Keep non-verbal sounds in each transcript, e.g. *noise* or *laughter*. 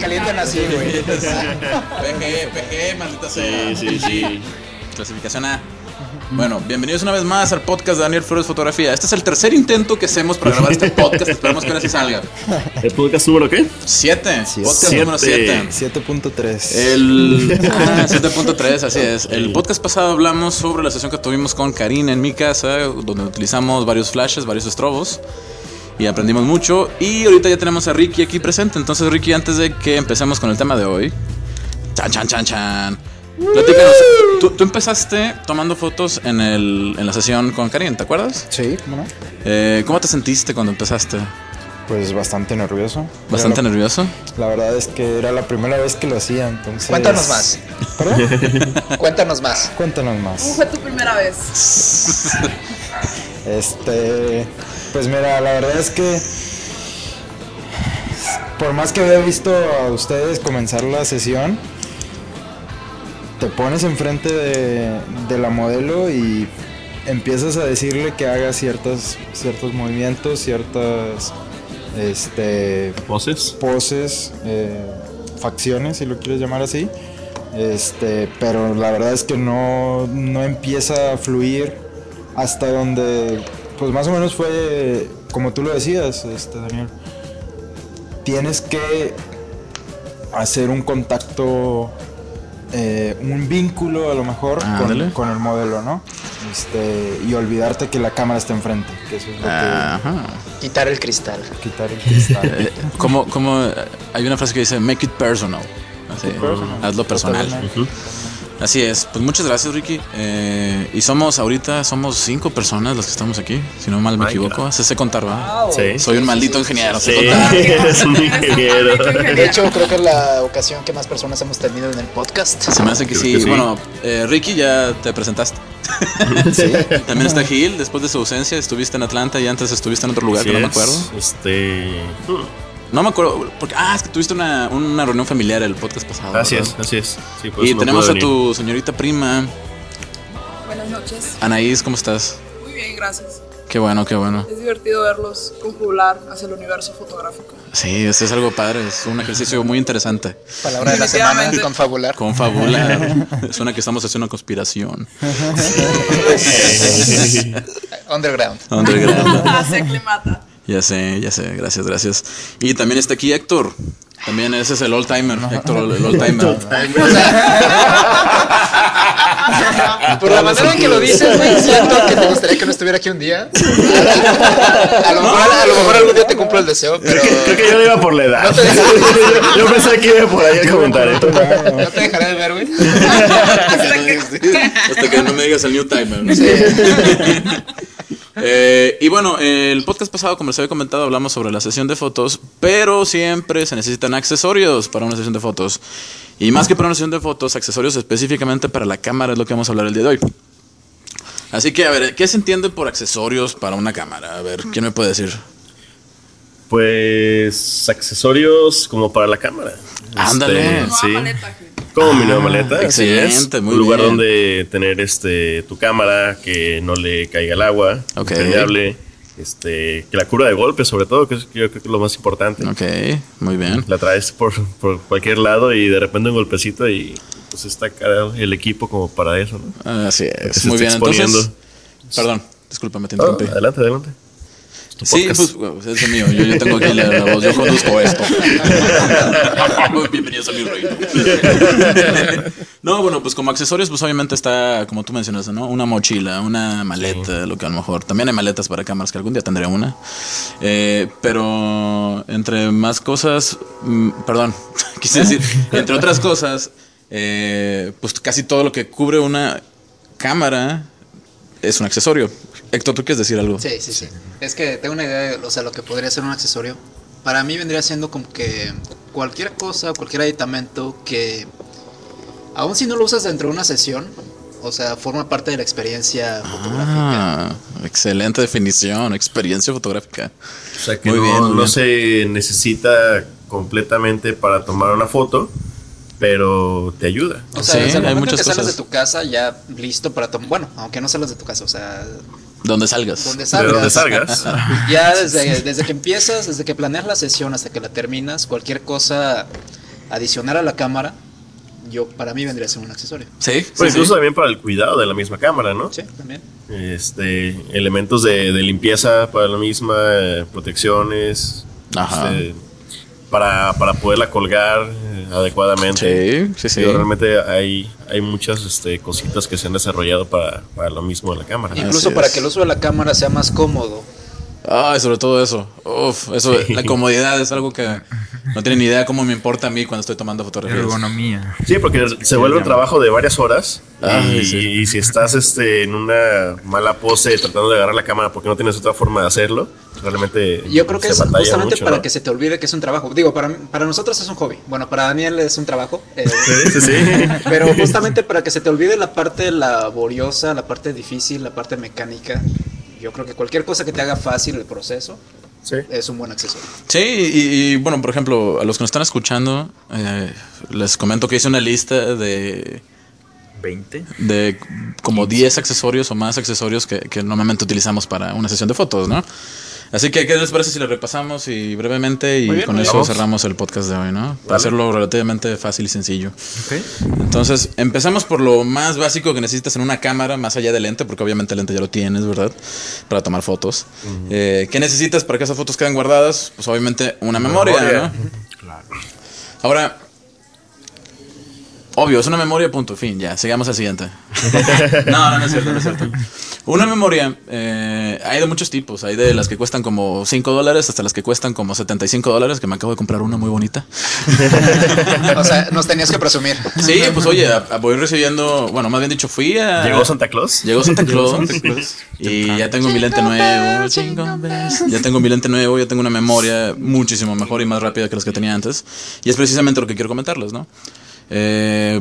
Calientan así, güey. *laughs* PG, PG, maldita sea. Sí, sí, sí. Clasificación A. Bueno, bienvenidos una vez más al podcast de Daniel Flores Fotografía. Este es el tercer intento que hacemos para grabar este podcast. Esperamos que ahora sí salga. ¿El podcast número qué? Siete. Sí, podcast siete. número siete. 7.3. El *laughs* ah, 7.3, así es. El podcast pasado hablamos sobre la sesión que tuvimos con Karina en mi casa, donde utilizamos varios flashes, varios estrobos. Y aprendimos mucho. Y ahorita ya tenemos a Ricky aquí presente. Entonces, Ricky, antes de que empecemos con el tema de hoy. Chan, chan, chan, chan. Platícanos. Tú, tú empezaste tomando fotos en, el, en la sesión con Karina, ¿te acuerdas? Sí, ¿cómo no? Eh, ¿Cómo te sentiste cuando empezaste? Pues bastante nervioso. ¿Bastante nervioso? la, verdad es que era la primera vez que lo hacía, entonces... Cuéntanos más. ¿Perdón? *laughs* Cuéntanos más. Cuéntanos ¿Cómo más. fue tu primera vez? Este... Pues mira, la verdad es que... Por más que había visto a ustedes comenzar la sesión, te pones enfrente de, de la modelo y empiezas a decirle que haga ciertos, ciertos movimientos, ciertas este, ¿Voces? poses, eh, facciones, si lo quieres llamar así. Este, pero la verdad es que no, no empieza a fluir hasta donde, pues más o menos fue como tú lo decías, este, Daniel. Tienes que hacer un contacto, eh, un vínculo a lo mejor Ándale. con, con el modelo, ¿no? Este, y olvidarte que la cámara está enfrente, que eso es lo Ajá. Quitar el cristal. que quitar el cristal. *laughs* Eh, como, como hay una frase que dice make it personal. Así, personal. hazlo personal. Así es. Pues muchas gracias, Ricky. Eh, y somos ahorita somos cinco personas las que estamos aquí, si no mal me Ay, equivoco. claro. Se sé contar, ¿va? Sí. Soy un maldito ingeniero. Sí, *laughs* *laughs* un ingeniero. De hecho, creo que es la ocasión que más personas hemos tenido en el podcast. Se me hace que sí. que sí. Bueno, eh, Ricky, ya te presentaste. *laughs* Sí. También está Gil. Después de su ausencia, estuviste en Atlanta y antes estuviste en otro lugar Así que no me es. acuerdo. Este. No me acuerdo. Porque, ah, es que tuviste una, una reunión familiar el podcast pasado. Así ¿verdad? es, así es. Sí, Y tenemos a tu señorita prima, Buenas noches. Anaís, ¿cómo estás? Muy bien, gracias. Qué bueno, qué bueno. Es divertido verlos conjugar hacia el universo fotográfico. Sí, eso es algo padre, es un ejercicio muy interesante. Palabra de la semana, confabular. Confabular. *laughs* Suena que estamos haciendo una conspiración. *laughs* *laughs* Underground. Underground. Se aclimata. Ya sé, ya sé, gracias, gracias. Y también está aquí Héctor. También ese es el old timer, Héctor, el old timer. Por la manera en que lo dices, güey, siento que te gustaría que no estuviera aquí un día. A lo mejor, a lo mejor algún día te cumplo el deseo, pero Creo que, creo que yo iba por la edad. No te- *laughs* yo, yo pensé que iba por ahí el comentario. no te dejaré de ver, güey. *laughs* Hasta que no me digas el new timer. ¿no? *laughs* Eh, y bueno, el podcast pasado, como les había comentado, hablamos sobre la sesión de fotos, pero siempre se necesitan accesorios para una sesión de fotos. Y más que para una sesión de fotos, accesorios específicamente para la cámara es lo que vamos a hablar el día de hoy. Así que, a ver, ¿qué se entiende por accesorios para una cámara? A ver, ¿quién me puede decir? Pues accesorios como para la cámara. Ándale. Este, sí. Maleta. Como mi nueva maleta. así excelente, es. muy Un lugar bien. donde tener este tu cámara, que no le caiga el agua, Ok. impermeable, este, que la cura de golpe, sobre todo, que es yo creo que es lo más importante. Ok, muy bien. La traes por, por cualquier lado y de repente un golpecito y pues está el equipo como para eso, ¿no? Así es. Muy bien, entonces. Perdón, discúlpame, te Oh, interrumpí. adelante, adelante. Tu Sí, podcast. pues, es el mío. Yo, yo tengo aquí la, la voz, yo conduzco esto. *laughs* Bienvenidos a mi reino. *laughs* no, bueno, pues como accesorios, pues obviamente está, como tú mencionaste, ¿no? Una mochila, una maleta, lo que a lo mejor. También hay maletas para cámaras, que algún día tendré una. Eh, pero entre más cosas, mm, perdón, *laughs* quise decir, entre otras cosas, eh, pues casi todo lo que cubre una cámara es un accesorio. Héctor, ¿tú quieres decir algo? Sí, sí, sí. Es que tengo una idea de, o sea, lo que podría ser un accesorio. Para mí vendría siendo como que cualquier cosa, cualquier aditamento que, aun si no lo usas dentro de una sesión, o sea, forma parte de la experiencia fotográfica. Ah, excelente definición, experiencia fotográfica. O sea que Muy no, bien, no bien. se necesita completamente para tomar una foto, pero te ayuda. O sea, Sí, desde el hay momento muchas que sales cosas. de tu casa ya listo para tomar, bueno, aunque no sales de tu casa, o sea, Donde salgas. donde De salgas. donde salgas. *laughs* Ya desde, desde que empiezas, desde que planeas la sesión hasta que la terminas, cualquier cosa adicional a la cámara, yo para mí vendría a ser un accesorio. Sí, Pues sí, incluso sí. también para el cuidado de la misma cámara, ¿no? Sí, también. Este, elementos de, de limpieza para la misma, eh, protecciones, Ajá. este, para, para poderla colgar eh, adecuadamente. Sí, sí, sí. Digo, realmente hay, hay muchas este, cositas que se han desarrollado para, para lo mismo de la cámara. Incluso Así para es. que el uso de la cámara sea más cómodo. Ay, sobre todo eso. Uf, eso, Sí. la comodidad es algo que no tienen ni idea cómo me importa a mí cuando estoy tomando fotografías. Ergonomía. Sí, porque se vuelve un trabajo de varias horas. Ay, y, sí. y si estás este, en una mala pose tratando de agarrar la cámara porque no tienes otra forma de hacerlo, realmente. Yo creo que se es justamente mucho, para ¿no? que se te olvide que es un trabajo. Digo, para, para nosotros es un hobby. Bueno, para Daniel es un trabajo. eh, Sí, sí, sí. *laughs* Pero justamente para que se te olvide la parte laboriosa, la parte difícil, la parte mecánica. Yo creo que cualquier cosa que te haga fácil el proceso Sí. es un buen accesorio. Sí, y, y, bueno, por ejemplo, a los que nos están escuchando, eh, les comento que hice una lista de, 20. de como 10 accesorios o más accesorios que, que normalmente utilizamos para una sesión de fotos, ¿no? Así que, ¿qué les parece si le repasamos y brevemente y bien, con eso cerramos el podcast de hoy, ¿no? Para Vale. hacerlo relativamente fácil y sencillo. Ok. Entonces, empezamos por lo más básico que necesitas en una cámara, más allá del lente, porque obviamente el lente ya lo tienes, ¿verdad? Para tomar fotos. Eh, ¿Qué necesitas para que esas fotos queden guardadas? Pues obviamente una memoria, Memoria. ¿no? Ahora, obvio, es una memoria, punto, fin, ya, sigamos al siguiente. *laughs* no, no, no es cierto, no es cierto. Una memoria, eh, hay de muchos tipos, hay de las que cuestan como 5 dólares hasta las que cuestan como 75 dólares, que me acabo de comprar una muy bonita. *laughs* O sea, *laughs* nos tenías que presumir. Sí, pues oye, a- a- voy recibiendo, bueno, más bien dicho, fui a... ¿Llegó Santa Claus? Llegó Santa Claus. y ya tengo mi lente nuevo. Ya tengo mi lente nuevo, ya tengo una memoria muchísimo mejor y más rápida que las que tenía antes. Y es precisamente lo que quiero comentarles, ¿no? Eh,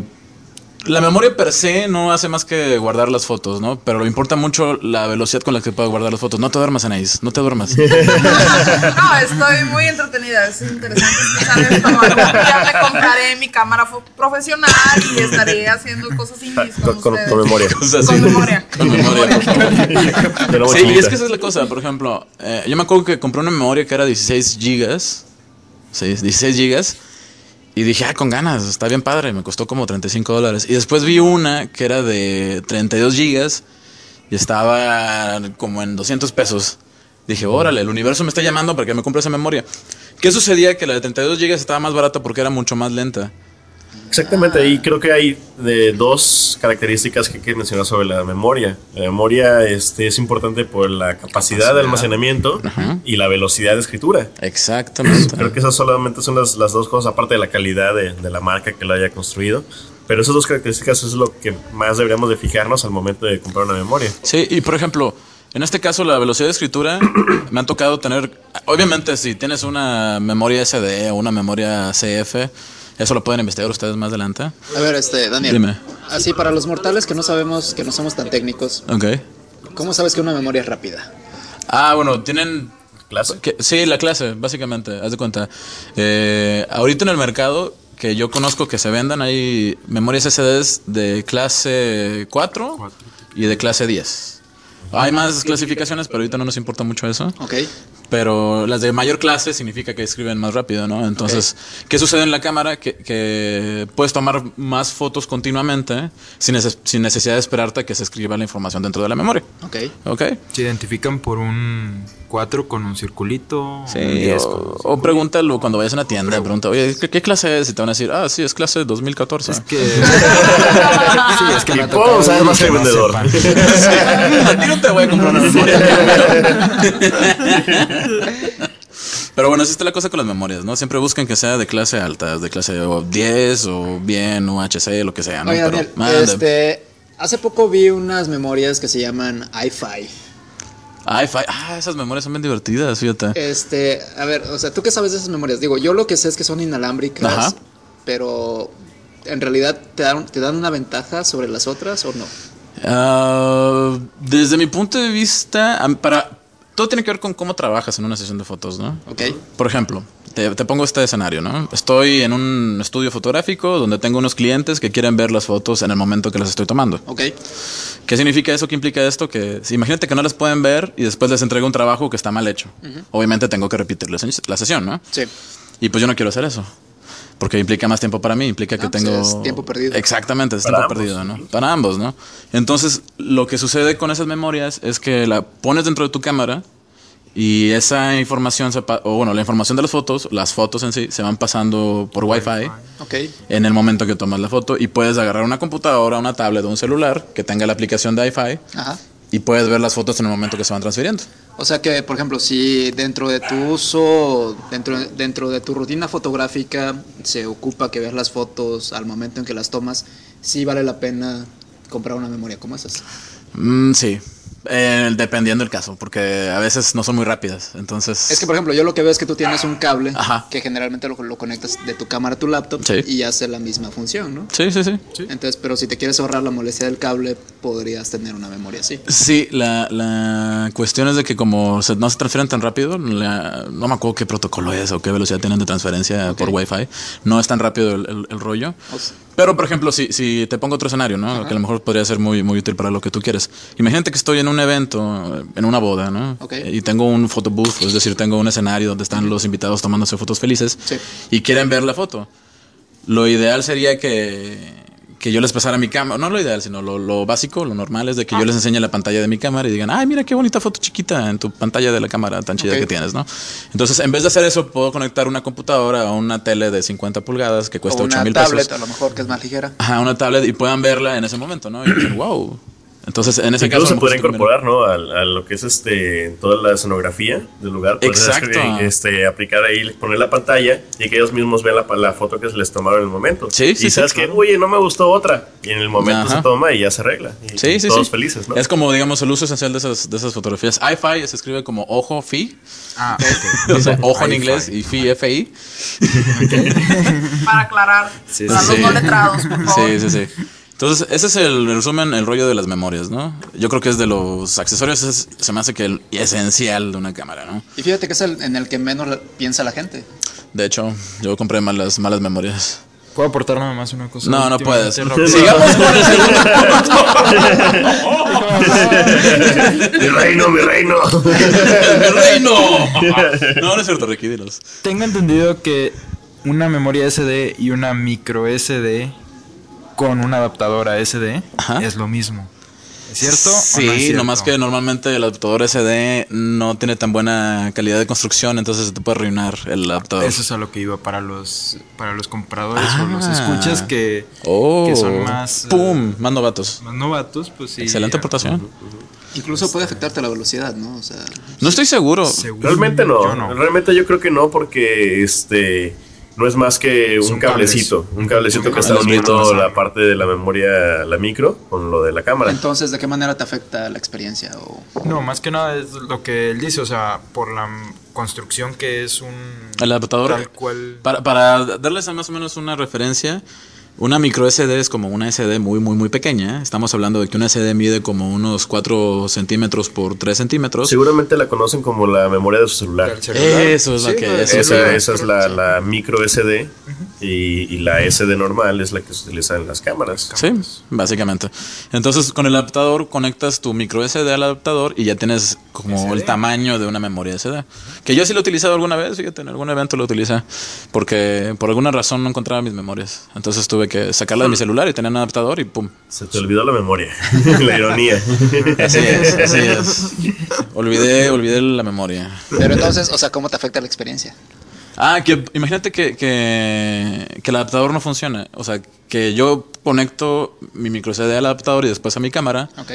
la memoria per se no hace más que guardar las fotos, ¿no? Pero le importa mucho la velocidad con la que puedo guardar las fotos. No te duermas, Anaís, no te duermas. *laughs* No, estoy muy entretenida. Es interesante escuchar esto. Algún día me compraré mi cámara profesional y estaré haciendo cosas indies con, Con, con- ustedes. con memoria. Con memoria. Con memoria, por favor. *laughs* Tenemos Sí, y es que esa es la cosa. Por ejemplo, eh, yo me acuerdo que compré una memoria que era 16 gigas. Sí, 16 gigas. Y dije, ah, con ganas, está bien padre. Me costó como 35 dólares. Y después vi una que era de 32 gigas y estaba como en 200 pesos. Dije, órale, el universo me está llamando para que me compre esa memoria. ¿Qué sucedía? Que la de 32 gigas estaba más barata porque era mucho más lenta. Exactamente, y creo que hay de dos características que hay que mencionar sobre la memoria. La memoria este, es importante por la capacidad de almacenamiento y la velocidad de escritura. Exactamente. Creo que esas solamente son las, las dos cosas, aparte de la calidad de, de la marca que lo haya construido. Pero esas dos características es lo que más deberíamos de fijarnos al momento de comprar una memoria. Sí, y por ejemplo, en este caso la velocidad de escritura me ha tocado tener, obviamente si tienes una memoria SD o una memoria CF, eso lo pueden investigar ustedes más adelante. A ver, este, Daniel. Dime. Así, para los mortales que no sabemos, que no somos tan técnicos, Ok. ¿cómo sabes que una memoria es rápida? Ah, bueno, tienen... Clase. que- sí, la clase, básicamente, haz de cuenta. Eh, ahorita en el mercado que yo conozco que se vendan hay memorias SDs de clase 4 y de clase 10. Hay más clasificaciones, pero ahorita no nos importa mucho eso. Ok. Pero las de mayor clase significa que escriben más rápido, ¿no? Entonces, ¿qué sucede en la cámara? Que, que puedes tomar más fotos continuamente sin, neces- sin necesidad de esperarte a que se escriba la información dentro de la memoria. Ok. ¿Ok? Se identifican por un 4 con un circulito. Sí, un 10 con- o, o pregúntalo cuando vayas a una tienda, pregunta, oye, ¿qué, qué clase es? Y te van a decir, ah, sí, es clase 2014. Es que. *laughs* sí, es que tocado puedo saber más que el vendedor. a ti no *laughs* te voy a comprar una memoria. *laughs* Pero bueno, así está la cosa con las memorias, ¿no? Siempre busquen que sea de clase alta, de clase o 10 o bien UHC, lo que sea, ¿no? Oye, Pero, Daniel, este, hace poco vi unas memorias que se llaman i5. Ay, ah, esas memorias son bien divertidas, fíjate. Este, a ver, o sea, ¿tú qué sabes de esas memorias? Digo, yo lo que sé es que son inalámbricas, Ajá. pero en realidad te dan, te dan una ventaja sobre las otras o no. Ah, desde mi punto de vista, para todo tiene que ver con cómo trabajas en una sesión de fotos, ¿no? Ok. Por ejemplo, te, te pongo este escenario, ¿no? Estoy en un estudio fotográfico donde tengo unos clientes que quieren ver las fotos en el momento que las estoy tomando. Ok. ¿Qué significa eso? ¿Qué implica esto? Que si imagínate que no las pueden ver y después les entrego un trabajo que está mal hecho. Obviamente tengo que repetir la, se- la sesión, ¿no? Sí. Y pues yo no quiero hacer eso. Porque implica más tiempo para mí, implica que Ah, pues tengo... es tiempo perdido. Exactamente, es Para tiempo ambos. perdido, ¿no? Para ambos, ¿no? Entonces, lo que sucede con esas memorias es que la pones dentro de tu cámara y esa información, se pa- o bueno, la información de las fotos, las fotos en sí, se van pasando por Wi-Fi en el momento que tomas la foto y puedes agarrar una computadora, una tablet o un celular que tenga la aplicación de Wi-Fi y puedes ver las fotos en el momento que se van transfiriendo. O sea que, por ejemplo, si dentro de tu uso, dentro, dentro de tu rutina fotográfica, se ocupa que veas las fotos al momento en que las tomas, sí vale la pena comprar una memoria como esas. Mm, sí, Eh, dependiendo del caso, porque a veces no son muy rápidas. Entonces, Es que, por ejemplo, yo lo que veo es que tú tienes un cable Ajá. que generalmente lo, lo conectas de tu cámara a tu laptop Sí. y hace la misma función, ¿no? sí, sí, sí. Entonces, pero si te quieres ahorrar la molestia del cable, podrías tener una memoria así. Sí, la, la cuestión es de que como se- no se transfieren tan rápido, la- no me acuerdo qué protocolo es o qué velocidad tienen de transferencia por Wi-Fi, no es tan rápido el, el- el rollo. O Pero, por ejemplo, si, si te pongo otro escenario, ¿no? Que a lo mejor podría ser muy, muy útil para lo que tú quieres. Imagínate que estoy en un evento, en una boda, ¿no? Ok. Y tengo un photobooth, es decir, tengo un escenario donde están los invitados tomándose fotos felices Sí. y quieren ver la foto. Lo ideal sería que, que yo les pasara mi cámara. No lo ideal, sino lo, lo básico, lo normal es de que yo les enseñe la pantalla de mi cámara y digan, ay, mira qué bonita foto chiquita en tu pantalla de la cámara tan chida que tienes, ¿no? Entonces, en vez de hacer eso, puedo conectar una computadora a una tele de 50 pulgadas que cuesta o 8 una mil tablet, pesos. a lo mejor, que es más ligera. Ajá, una tablet y puedan verla en ese momento, ¿no? Y dicen, wow. Entonces, en ese Incluso caso. se podría incorporar, ¿no? A, a lo que es este toda la escenografía del lugar. Podrías, Exacto. Este, aplicar ahí, poner la pantalla y que ellos mismos vean la, la foto que se les tomaron en el momento. Sí, sí, Y sí, sabes que, claro. oye, no me gustó otra. Y en el momento Ajá. se toma y ya se arregla. Y Sí, sí, todos sí. felices, ¿no? Es como, digamos, el uso esencial de esas, de esas fotografías. iFi se escribe como ojo, fi. Ah, *laughs* ok. O sea, ojo en inglés y fi, F-I. Para aclarar. Sí, para sí, los sí. no letrados, por favor. Sí, sí, sí. Entonces, ese es el resumen, el rollo de las memorias, ¿no? Yo creo que es de los accesorios, es- se me hace que el esencial de una cámara, ¿no? Y fíjate que es el en el que menos piensa la gente. De hecho, yo compré malas, malas memorias. ¿Puedo aportar nada más una cosa? No, no puedes. Sigamos con el segundo *laughs* mi reino, mi reino. ¡El reino! No, no es cierto, Ricky, dilos. Tengo entendido que una memoria SD y una micro SD con un adaptador a SD Ajá. es lo mismo. ¿Es cierto? Sí, no es cierto? nomás que normalmente el adaptador SD no tiene tan buena calidad de construcción, entonces se te puede arruinar el adaptador. Eso es a lo que iba para los para los compradores o los Ah. escuchas que, Oh, que son más, eh, ¡Pum! Más novatos. más novatos, pues sí. Excelente aportación. Incluso puede afectarte la velocidad, ¿no? O sea, No estoy seguro. Realmente no. yo no. Realmente yo creo que no, porque este no es más que un cablecito. Un cablecito que está uniendo la parte de la memoria, la micro, con lo de la cámara. entonces, ¿de qué manera te afecta la experiencia? O, No, más que nada es lo que él dice, o sea, por la construcción que es un El adaptador. tal cual. Para, para darles más o menos una referencia, una micro SD es como una SD muy, muy, muy pequeña. Estamos hablando de que una SD mide como unos 4 centímetros por 3 centímetros. Seguramente la conocen como la memoria de su celular. Eso es lo Sí, que eso Esa, es la, la micro SD y, y la SD normal es la que se utiliza en las cámaras. Sí, básicamente. Entonces, con el adaptador conectas tu micro SD al adaptador y ya tienes como el tamaño de una memoria SD. Que yo sí lo he utilizado alguna vez, fíjate, en algún evento lo utilicé. Porque por alguna razón no encontraba mis memorias. Entonces tuve que sacarla de mi celular y tener un adaptador y pum. Se te olvidó la memoria, *laughs* la ironía. Así es, así es. Olvidé, olvidé la memoria. pero entonces, o sea, ¿cómo te afecta la experiencia? Ah, que imagínate que, que, que el adaptador no funciona. O sea, que yo conecto mi micro SD al adaptador y después a mi cámara. Ok.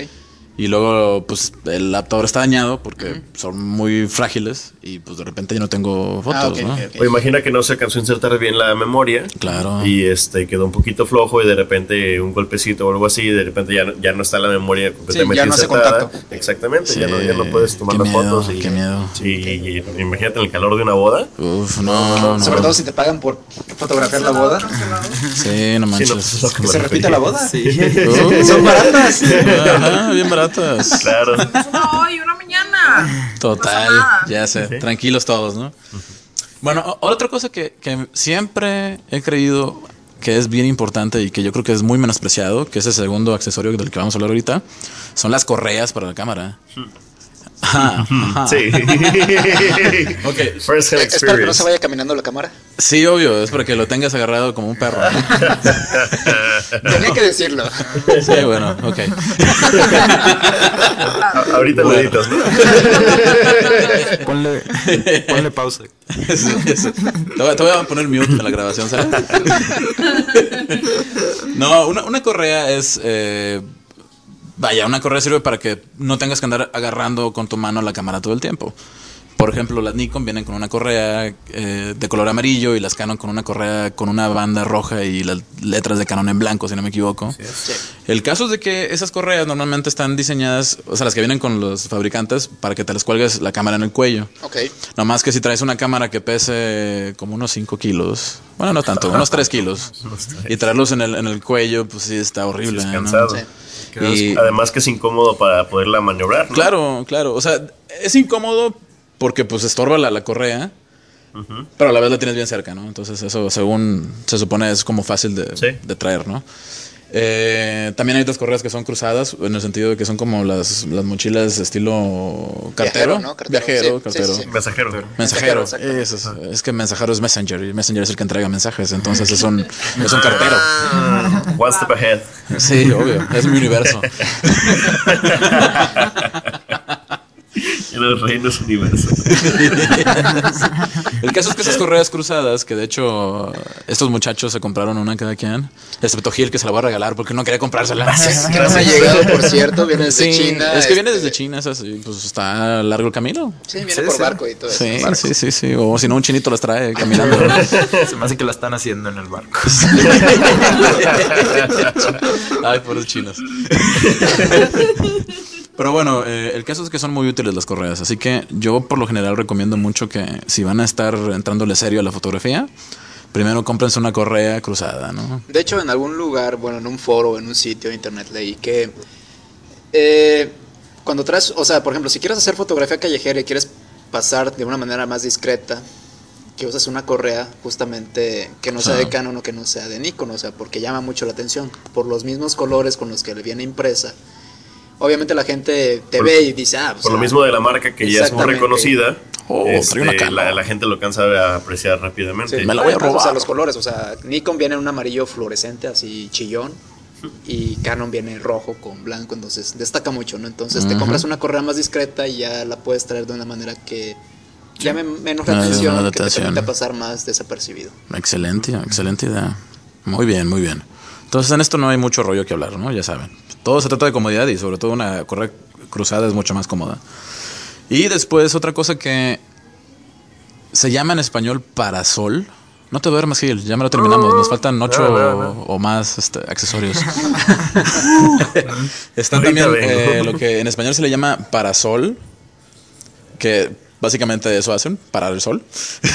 Y luego, pues, el adaptador está dañado porque son muy frágiles y, pues, de repente ya no tengo fotos, Ah, ¿no? O imagina que no se alcanzó a insertar bien la memoria. Claro. Y este quedó un poquito flojo y de repente un golpecito o algo así, y de repente ya, no- ya no está la memoria completamente ya no hace insertada. contacto. Exactamente, Sí, ya, no, ya no puedes tomar las fotos. Y, qué miedo. Sí, y, y imagínate en el calor de una boda. Uf, no, no, no. Sobre todo si te pagan por fotografiar la boda. Sí, no Sí, no, manches. pues, es lo que se repita la boda. Uh, *laughs* Son baratas. Ajá, bien baratas. *laughs* Claro. Es una hoy una mañana. Total, ya sé. Tranquilos todos, ¿no? Bueno, otra cosa que, que siempre he creído que es bien importante y que yo creo que es muy menospreciado, que es el segundo accesorio del que vamos a hablar ahorita, son las correas para la cámara. Ajá, ajá. Sí. *laughs* Ok. First hand Es para que no experience. se vaya caminando la cámara. Sí, obvio, es para que lo tengas agarrado como un perro. ¿no? *laughs* Tenía que decirlo. Sí, bueno, ok. A- Ahorita lo editas, ¿no? Ponle, ponle pausa. Sí, sí. Te, voy, te voy a poner mute en la grabación, ¿sabes? No, una, una correa es. eh, vaya, una correa sirve para que no tengas que andar agarrando con tu mano la cámara todo el tiempo. Por ejemplo, las Nikon vienen con una correa eh, de color amarillo y las Canon con una correa con una banda roja y las letras de Canon en blanco, si no me equivoco. El caso es de que esas correas normalmente están diseñadas, o sea, las que vienen con los fabricantes, para que te las cuelgues la cámara en el cuello. Ok. No más que si traes una cámara que pese como unos 5 kilos, bueno, no tanto, unos 3 kilos, *laughs* y traerlos en el, en el cuello, pues sí está horrible. Sí, es ¿no? cansado. Sí. Y- Además que es incómodo para poderla maniobrar. ¿no? claro, claro, o sea, es incómodo porque pues estorba la, la correa, pero a la vez la tienes bien cerca, ¿no? Entonces eso según se supone es como fácil de, Sí. de traer, ¿no? Eh, también hay otras correas que son cruzadas, en el sentido de que son como las, las mochilas estilo cartero, Viajero, ¿no? Cartero, viajero, sí, cartero. sí, sí. Mensajero. Mensajero. Mensajero, Eso es, es que mensajero es Messenger y Messenger es el que entrega mensajes, entonces es un, es un cartero. One step ahead. Sí, obvio, es mi universo. *laughs* En los reinos universo. El caso es que esas correas cruzadas, que de hecho estos muchachos se compraron una cada quien, excepto Gil que se la va a regalar porque no quería comprársela. Que no me ha llegado, por cierto. Viene desde Sí, China. es que viene este, desde China, es así, pues está largo el camino. Sí, viene Sí, por sí. barco y todo eso. Sí, Barco. sí, sí, sí. O si no, un chinito las trae caminando. Se me hace que la están haciendo en el barco. *laughs* *laughs* Ay, por los chinos. *laughs* Pero bueno, eh, el caso es que son muy útiles las correas, así que yo por lo general recomiendo mucho que si van a estar entrándole serio a la fotografía, primero cómprense una correa cruzada, ¿no? De hecho, en algún lugar, bueno, en un foro en un sitio de internet leí que eh, cuando traes, o sea, por ejemplo, si quieres hacer fotografía callejera y quieres pasar de una manera más discreta, que uses una correa justamente que no sea de Canon o que no sea de Nikon, o sea, porque llama mucho la atención por los mismos colores con los que le viene impresa. Obviamente la gente te Por- ve y dice, ah, pues, Por lo ah, mismo de la marca que ya es muy reconocida. Oh, este, una la, la gente lo alcanza a apreciar rápidamente. Sí, Me la voy a además, O sea, robar. los colores, o sea, Nikon viene en un amarillo fluorescente, así chillón, *laughs* y Canon viene rojo con blanco, entonces destaca mucho, ¿no? Entonces te compras una correa más discreta y ya la puedes traer de una manera que llame menos la Ah, atención, que te permita pasar más desapercibido. Excelente, excelente idea. Muy bien, muy bien. Entonces en esto no hay mucho rollo que hablar, ¿no? Ya saben. Todo se trata de comodidad y sobre todo una correa cruzada es mucho más cómoda. Y después otra cosa que se llama en español parasol. No te duermas, Gil, ya me lo terminamos. Nos faltan ocho no. o más este, accesorios. *laughs* Está también eh, lo que en español se le llama parasol, que básicamente eso hacen, parar el sol. *laughs*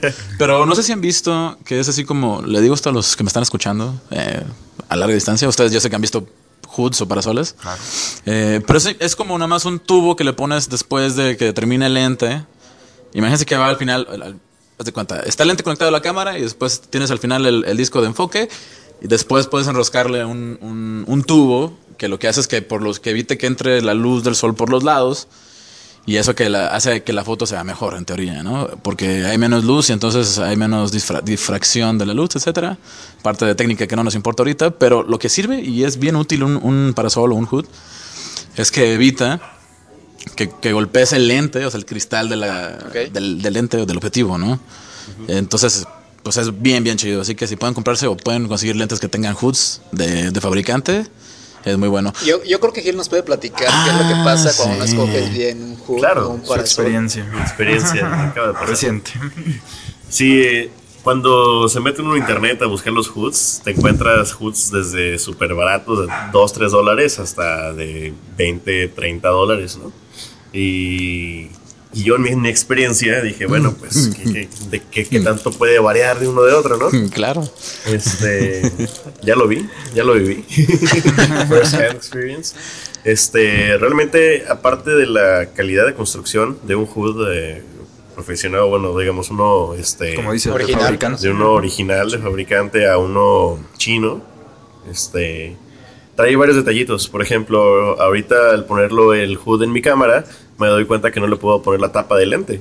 *laughs* Pero no sé si han visto que es así como, le digo esto a los que me están escuchando eh, a larga distancia, ustedes ya sé que han visto hoods o parasoles, Eh, pero es, es como nada más un tubo que le pones después de que termine el lente. Imagínense que va al final, al- al- haz de cuenta, está el lente conectado a la cámara y después tienes al final el, el disco de enfoque y después puedes enroscarle un, un- un tubo que lo que hace es que por los que evite que entre la luz del sol por los lados y eso que la, hace que la foto sea mejor en teoría, ¿no? Porque hay menos luz y entonces hay menos disfra- difracción de la luz, etcétera. Parte de técnica que no nos importa ahorita, pero lo que sirve y es bien útil un, un parasol o un hood es que evita que, que golpees el lente, o sea, el cristal de la, Ok. del, del lente o del objetivo, ¿no? Entonces, pues es bien, bien chido. Así que si pueden comprarse o pueden conseguir lentes que tengan hoods de, de fabricante, es muy bueno. Yo, yo creo que Gil nos puede platicar qué es lo que Ah, pasa cuando no sí. escoges bien un hood Claro, un su. Experiencia. Experiencia. *laughs* acaba de pasar. Reciente. *laughs* Sí, cuando se mete uno a internet a buscar los hoods, te encuentras hoods desde súper baratos, de 2, 3 dólares, hasta de 20, 30 dólares, ¿no? Y, y yo en mi, en mi experiencia dije, bueno, pues, ¿qué, qué- de qué- qué tanto puede variar de uno de otro, no? Claro. Este, ya lo vi, ya lo viví. *laughs* First hand experience. Este, realmente, aparte de la calidad de construcción de un hood, eh, profesional, bueno, digamos uno, este, Como dice Original. de uno original de fabricante a uno chino, este, trae varios detallitos. Por ejemplo, ahorita al ponerlo el HUD en mi cámara, me doy cuenta que no le puedo poner la tapa de lente.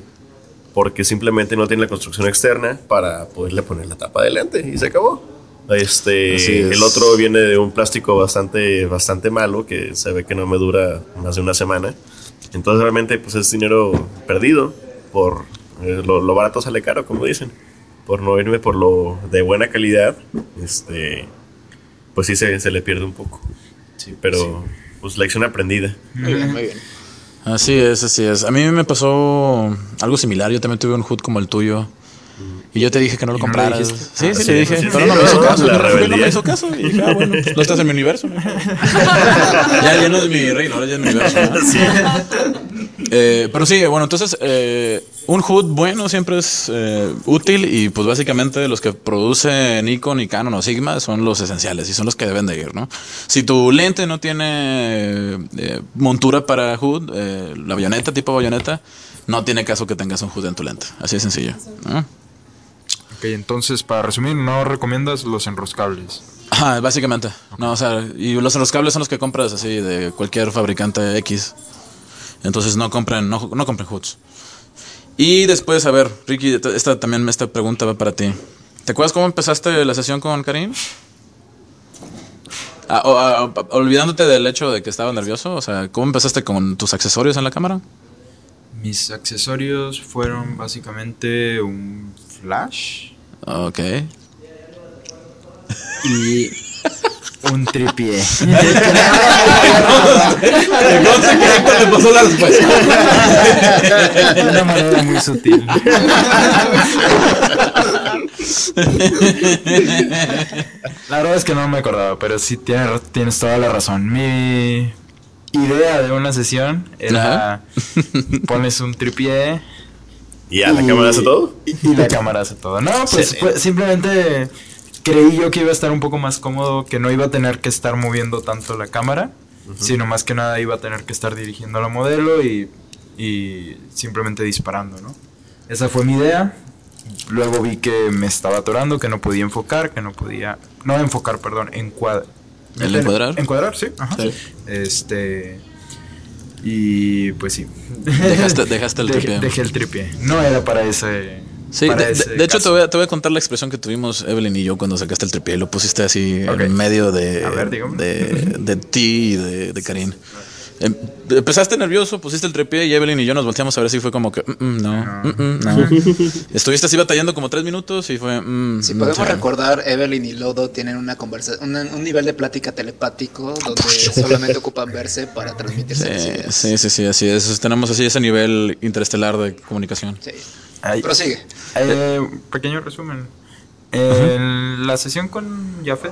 Porque simplemente no tiene la construcción externa para poderle poner la tapa de lente. Y se acabó. Este, es. el otro viene de un plástico bastante, bastante malo que se ve que no me dura más de una semana. Entonces realmente pues es dinero perdido por eh, lo, lo barato sale caro, como dicen. Por no irme por lo de buena calidad, este, pues sí se, se le pierde un poco. Sí, pero pues lección aprendida. Muy bien, muy bien. Así es, así es. A mí me pasó algo similar. Yo también tuve un HUD como el tuyo. Y yo te dije que no lo ¿Y no le compraras. sí, Ah, sí, sí, le dije. sí, pero sí, no me hizo caso. la no, me hizo caso. Y dije, ah, bueno, pues, no estás en mi universo. *laughs* ya, ya no es mi reino, ahora ya es mi universo. ¿no? *laughs* Eh, pero sí, bueno, entonces eh, un HUD bueno siempre es eh, útil y pues básicamente los que produce Nikon y Canon o Sigma son los esenciales y son los que deben de ir, ¿no? Si tu lente no tiene eh, montura para HUD, eh, la bayoneta, tipo bayoneta, no tiene caso que tengas un HUD en tu lente, así de sencillo. ¿no? Ok, entonces, para resumir, no recomiendas los enroscables. Ajá, básicamente. No, o sea, y los enroscables son los que compras así de cualquier fabricante X. Entonces no compren, no, no compren hoods. Y después, a ver, Ricky, esta- también esta pregunta va para ti. ¿Te acuerdas cómo empezaste la sesión con Karim? Ah, o- ah, ah, olvidándote del hecho de que estaba nervioso, o sea, ¿cómo empezaste con tus accesorios en la cámara? Mis accesorios fueron básicamente un flash Ok. y un tripié. le pasó la respuesta. De una manera muy sutil. La verdad es que no me acordaba, pero sí tienes, tienes toda la razón. Mi idea de una sesión era *laughs* pones un tripié ¿Y ya la cámara hace todo? y, la cámara hace todo. No, pues fue- simplemente creí yo que iba a estar un poco más cómodo, que no iba a tener que estar moviendo tanto la cámara, sino más que nada iba a tener que estar dirigiendo la modelo y, y simplemente disparando, ¿no? Esa fue mi idea. Luego vi que me estaba atorando, que no podía enfocar, que no podía... No enfocar, perdón, encuadrar. ¿El encuadrar? Encuadrar, sí. Ajá. Sí. Este... Y pues sí. Dejaste- dejaste el *laughs* Dejé- tripié. Dejé el tripié. No era para ese... Sí, de, ese de- de hecho te voy, a, te voy a contar la expresión que tuvimos Evelyn y yo cuando sacaste el tripié. Lo pusiste así en medio de, A ver, dígame. de, de ti y de, de Karim. Em- Empezaste nervioso, pusiste el tripié y Evelyn y yo nos volteamos a ver si fue como que, "Mm, mm, no, mm, mm, no. *laughs* Estuviste así batallando como tres minutos y fue, mm, Si mm, podemos recordar, Evelyn y Lodo tienen una conversa, una- un nivel de plática telepático donde solamente ocupan verse para transmitirse las Sí, ideas. sí, sí, sí, así es. Tenemos así ese nivel interestelar de comunicación. Sí. Ay, Prosigue. eh, pequeño resumen. En la sesión con Jafet,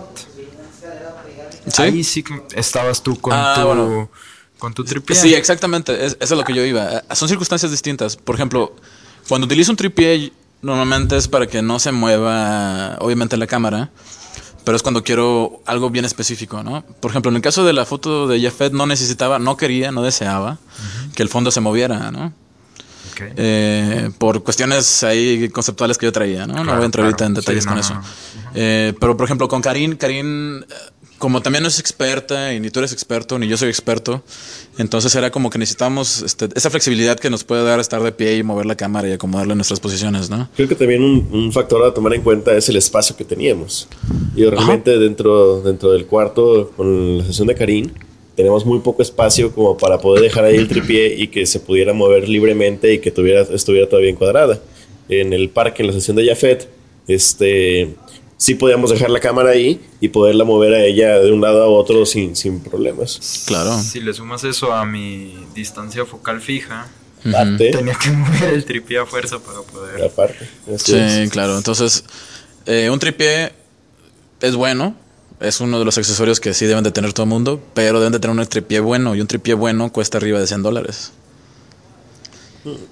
¿Sí? ahí sí estabas tú con Ah, tu bueno. con tu tripié. Sí, exactamente. Es, eso es lo que yo iba. Eh, Son circunstancias distintas. Por ejemplo, cuando utilizo un tripié, normalmente es para que no se mueva, obviamente, la cámara. Pero es cuando quiero algo bien específico, ¿no? Por ejemplo, en el caso de la foto de Jafet, no necesitaba, no quería, no deseaba que el fondo se moviera, ¿no? Ok. Eh, por cuestiones ahí conceptuales que yo traía, ¿no? no Claro, voy a entrar ahorita claro. en detalles Sí, con no, eso. no, no. Eh, pero por ejemplo, con Karin, Karin, como también no es experta y ni tú eres experto, ni yo soy experto, entonces era como que necesitamos este, esa flexibilidad que nos puede dar estar de pie y mover la cámara y acomodarla en nuestras posiciones, ¿no? Creo que también un, un factor a tomar en cuenta es el espacio que teníamos. Y realmente dentro, dentro del cuarto, con la sesión de Karim, tenemos muy poco espacio como para poder dejar ahí el tripié y que se pudiera mover libremente y que tuviera, estuviera todavía encuadrada. En el parque, en la sesión de Jafet, este, sí podíamos dejar la cámara ahí y poderla mover a ella de un lado a otro sin, sin problemas. Claro. Si le sumas eso a mi distancia focal fija, tenía que *laughs* mover el tripié a fuerza para poder. aparte. Sí, es. claro. Entonces, eh, un tripié es bueno. Es uno de los accesorios que sí deben de tener todo el mundo, pero deben de tener un tripié bueno y un tripié bueno cuesta arriba de 100 dólares.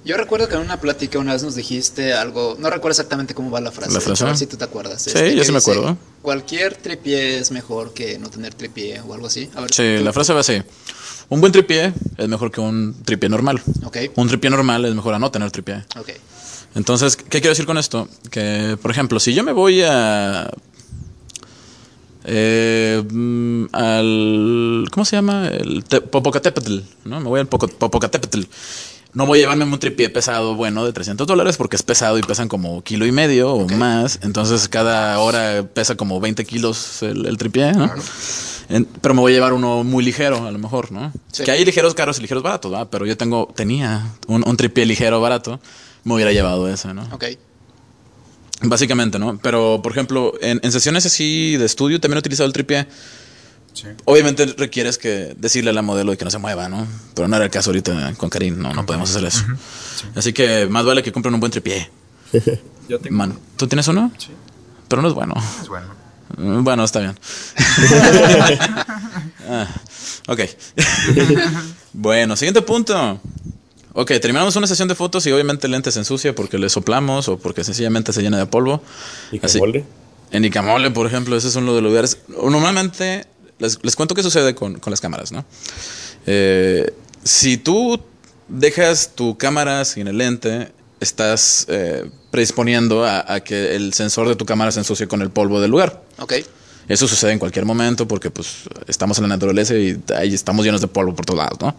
Yo recuerdo que en una plática una vez nos dijiste algo, no recuerdo exactamente cómo va la frase. ¿La frase? A ver si tú te acuerdas. Sí, Este, yo sí me dice, acuerdo. Cualquier tripié es mejor que no tener tripié o algo así. A ver, Sí, tú- la frase va así. Un buen tripié es mejor que un tripié normal. Un tripié normal es mejor a no tener tripié. Ok. Entonces, ¿qué quiero decir con esto? Que, por ejemplo, si yo me voy a. eh, mm, al. ¿Cómo se llama? El Popocatépetl, ¿no? Me voy al Popocatépetl. No voy a llevarme un tripié pesado, bueno, de 300 dólares porque es pesado y pesan como kilo y medio o más. Entonces, cada hora pesa como 20 kilos el, el tripié, ¿no? En- pero me voy a llevar uno muy ligero, a lo mejor, ¿no? Sí. Que hay ligeros caros y ligeros baratos, ¿va? Pero yo tengo, tenía un, un tripié ligero barato, me hubiera llevado ese, ¿no? Ok. Básicamente, ¿no? Pero, por ejemplo, en, en sesiones así de estudio también he utilizado el tripié. Sí. Obviamente requieres que decirle a la modelo de que no se mueva, ¿no? Pero no era el caso ahorita con Karim, no, no podemos hacer eso. Así que más vale que compren un buen tripié. *laughs* Yo tengo. Man, ¿tú tienes uno? Sí. Pero no es bueno. Es bueno. Mm, Bueno, está bien. *laughs* *laughs* Ah, ok. bueno, siguiente punto. Ok, terminamos una sesión de fotos y obviamente el lente se ensucia porque le soplamos o porque sencillamente se llena de polvo. ¿Y Así-? En Icamole, por ejemplo, ese es uno de los lugares. Normalmente, les, les cuento qué sucede con, con las cámaras, ¿no? Eh, si tú dejas tu cámara sin el lente, estás eh, predisponiendo a, a que el sensor de tu cámara se ensucie con el polvo del lugar. Ok. Eso sucede en cualquier momento porque pues estamos en la naturaleza y ahí estamos llenos de polvo por todos lados, ¿no?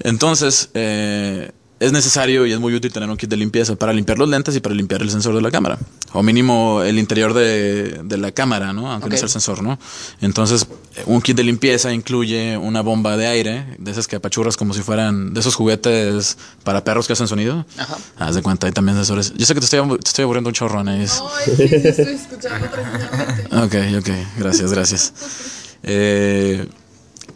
Entonces, eh, es necesario y es muy útil tener un kit de limpieza para limpiar los lentes y para limpiar el sensor de la cámara. O mínimo el interior de, de la cámara, ¿no? Aunque no Ok. sea el sensor, ¿no? Entonces, un kit de limpieza incluye una bomba de aire, de esas que apachurras como si fueran de esos juguetes para perros que hacen sonido. Ajá. Haz de cuenta, hay también sensores. Yo sé que te estoy, te estoy aburriendo un chorro, Anaís. No, es que sí estoy escuchando *laughs* tranquilamente. Ok, ok, gracias, gracias. Eh,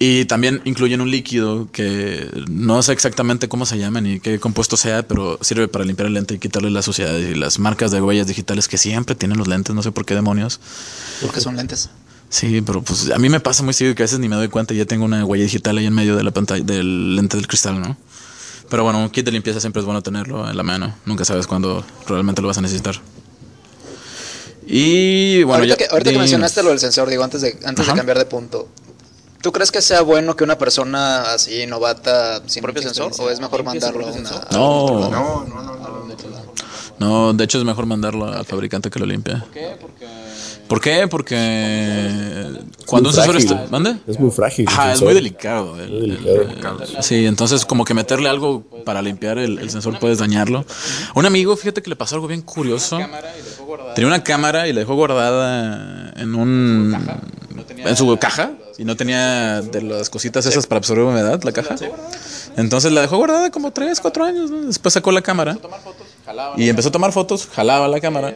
y también incluyen un líquido que no sé exactamente cómo se llama ni qué compuesto sea, pero sirve para limpiar el lente y quitarle la suciedad y las marcas de huellas digitales que siempre tienen los lentes, no sé por qué demonios. Porque son lentes. Sí, pero pues a mí me pasa muy seguido que a veces ni me doy cuenta y ya tengo una huella digital ahí en medio de la pantalla del lente del cristal, ¿no? Pero bueno, un kit de limpieza siempre es bueno tenerlo en la mano. Nunca sabes cuándo realmente lo vas a necesitar. Y bueno, ahorita ya- que, ahorita que mencionaste lo del sensor, digo, antes de, antes de cambiar de punto. ¿Tú crees que sea bueno que una persona así novata sin propio sensor? ¿O es mejor mandarlo a una.? a No. No, no, no, no. No, de hecho es mejor mandarlo al fabricante que lo limpie. ¿Por qué? Porque... Porque cuando un sensor está... ¿Mande? Es muy frágil. Ajá, es muy delicado. el- el- delicado. el- sí, entonces como que meterle algo para limpiar el, el sensor puedes dañarlo. Un amigo, fíjate que le pasó algo bien curioso. Tenía una cámara y la dejó guardada en un... En su caja. Y no tenía de las cositas esas para absorber humedad, la caja. Entonces la dejó guardada como 3, 4 años. ¿no? Después sacó la cámara. Y empezó a tomar fotos, jalaba la cámara.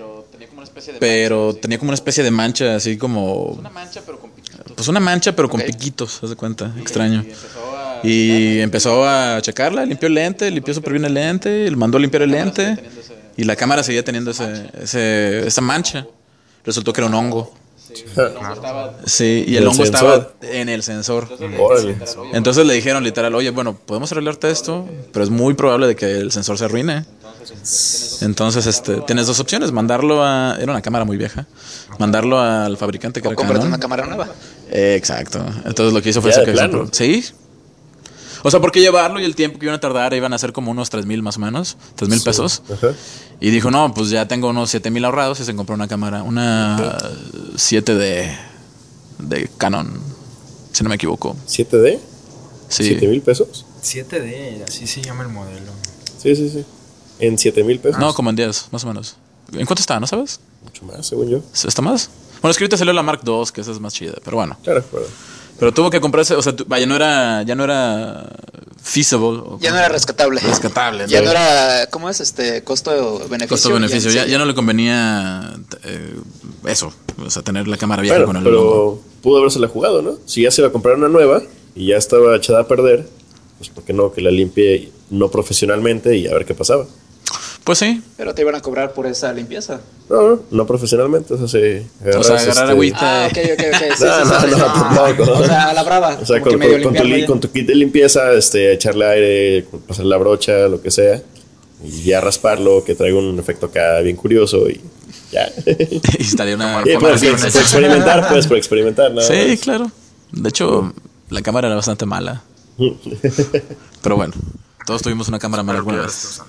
Pero tenía como una especie de mancha, así como. Pues una mancha, pero con Ok. piquitos, haz de cuenta, extraño. Y empezó a checarla, limpió el lente, limpió súper bien el lente, le mandó a limpiar el lente. Y la cámara seguía teniendo ese, ese, esa mancha. Resultó que era un hongo. Sí, y el ¿El hongo sensor? estaba en el sensor. Entonces le dijeron literal, oye, bueno, podemos arreglarte esto, pero es muy probable de que el sensor se arruine. Entonces, este, tienes dos opciones, mandarlo a... Era una cámara muy vieja. Mandarlo al fabricante que O era Canon. una cámara nueva. Eh, exacto. Entonces lo que hizo fue sacar Sí. O sea, porque llevarlo y el tiempo que iban a tardar iban a ser como unos tres mil más o menos, tres mil pesos. Ajá. Y dijo, no, pues ya tengo unos siete mil ahorrados y se compró una cámara, una 7 de, de Canon, si no me equivoco. ¿7D? Sí. ¿7 mil pesos? 7D, así se llama el modelo. Sí, sí, sí. ¿En 7 mil pesos? No, como en 10, más o menos. ¿En cuánto está? ¿No sabes? Mucho más, según yo. ¿Está más? Bueno, es que ahorita salió la Mark II, que esa es más chida, pero bueno. Claro, pero. Pero tuvo que comprarse, o sea, tu- vaya, no era, ya no era feasible. o Ya no era rescatable. rescatable. Ya ¿no? no era. ¿Cómo es? Este. Costo-beneficio. Costo-beneficio. Ya, sí. ya no le convenía eh, eso, o sea, tener la cámara vieja Bueno, con el logo. pero pudo habérsela jugado, ¿no? Si ya se iba a comprar una nueva y ya estaba echada a perder, pues ¿por qué no que la limpie no profesionalmente y a ver qué pasaba? Pues sí. Pero te iban a cobrar por esa limpieza. No, no, no profesionalmente, o sea, se O sea, agarrar agüita. Ah, ok, ok, ok. *laughs* Sí, No, sí, no, sí, sí. no, tampoco. O sea, a la brava. O sea, con, tu, con tu kit de limpieza, este, echarle aire, pasar la brocha, lo que sea, y ya rasparlo, que traiga un efecto acá bien curioso y ya. *laughs* y estaría una. Y pues, por experimentar, pues, por experimentar, nada Sí, más. claro. De hecho, la cámara era bastante mala. *laughs* Pero bueno, todos tuvimos una cámara mala alguna vez.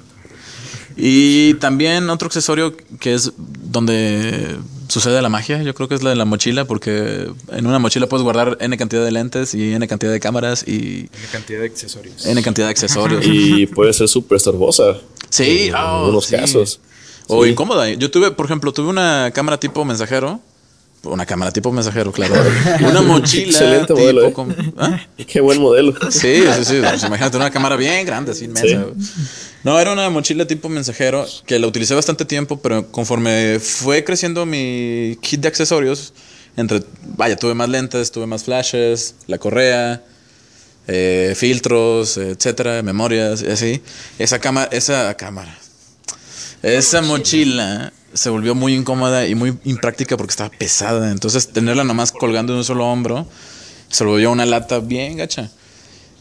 Y también otro accesorio que es donde sucede la magia, yo creo que es la de la mochila, porque en una mochila puedes guardar N cantidad de lentes y N cantidad de cámaras y La cantidad de accesorios. N cantidad de accesorios. Y puede ser súper estorbosa. Sí, en oh, algunos sí. casos. O Sí. incómoda. Yo tuve, por ejemplo, tuve una cámara tipo mensajero. Una cámara tipo mensajero, claro. *laughs* Una mochila Excelente tipo modelo, ¿eh? con- ¿Ah? Qué buen modelo. Sí, sí, sí. Pues imagínate una cámara bien grande, así inmensa. Sí. No, era una mochila tipo mensajero que la utilicé bastante tiempo, pero conforme fue creciendo mi kit de accesorios, entre, vaya, tuve más lentes, tuve más flashes, la correa, eh, filtros, etcétera, memorias, y así. Esa cámara, esa cámara, esa mochila se volvió muy incómoda y muy impráctica porque estaba pesada. Entonces, tenerla nomás colgando de un solo hombro se volvió una lata bien gacha.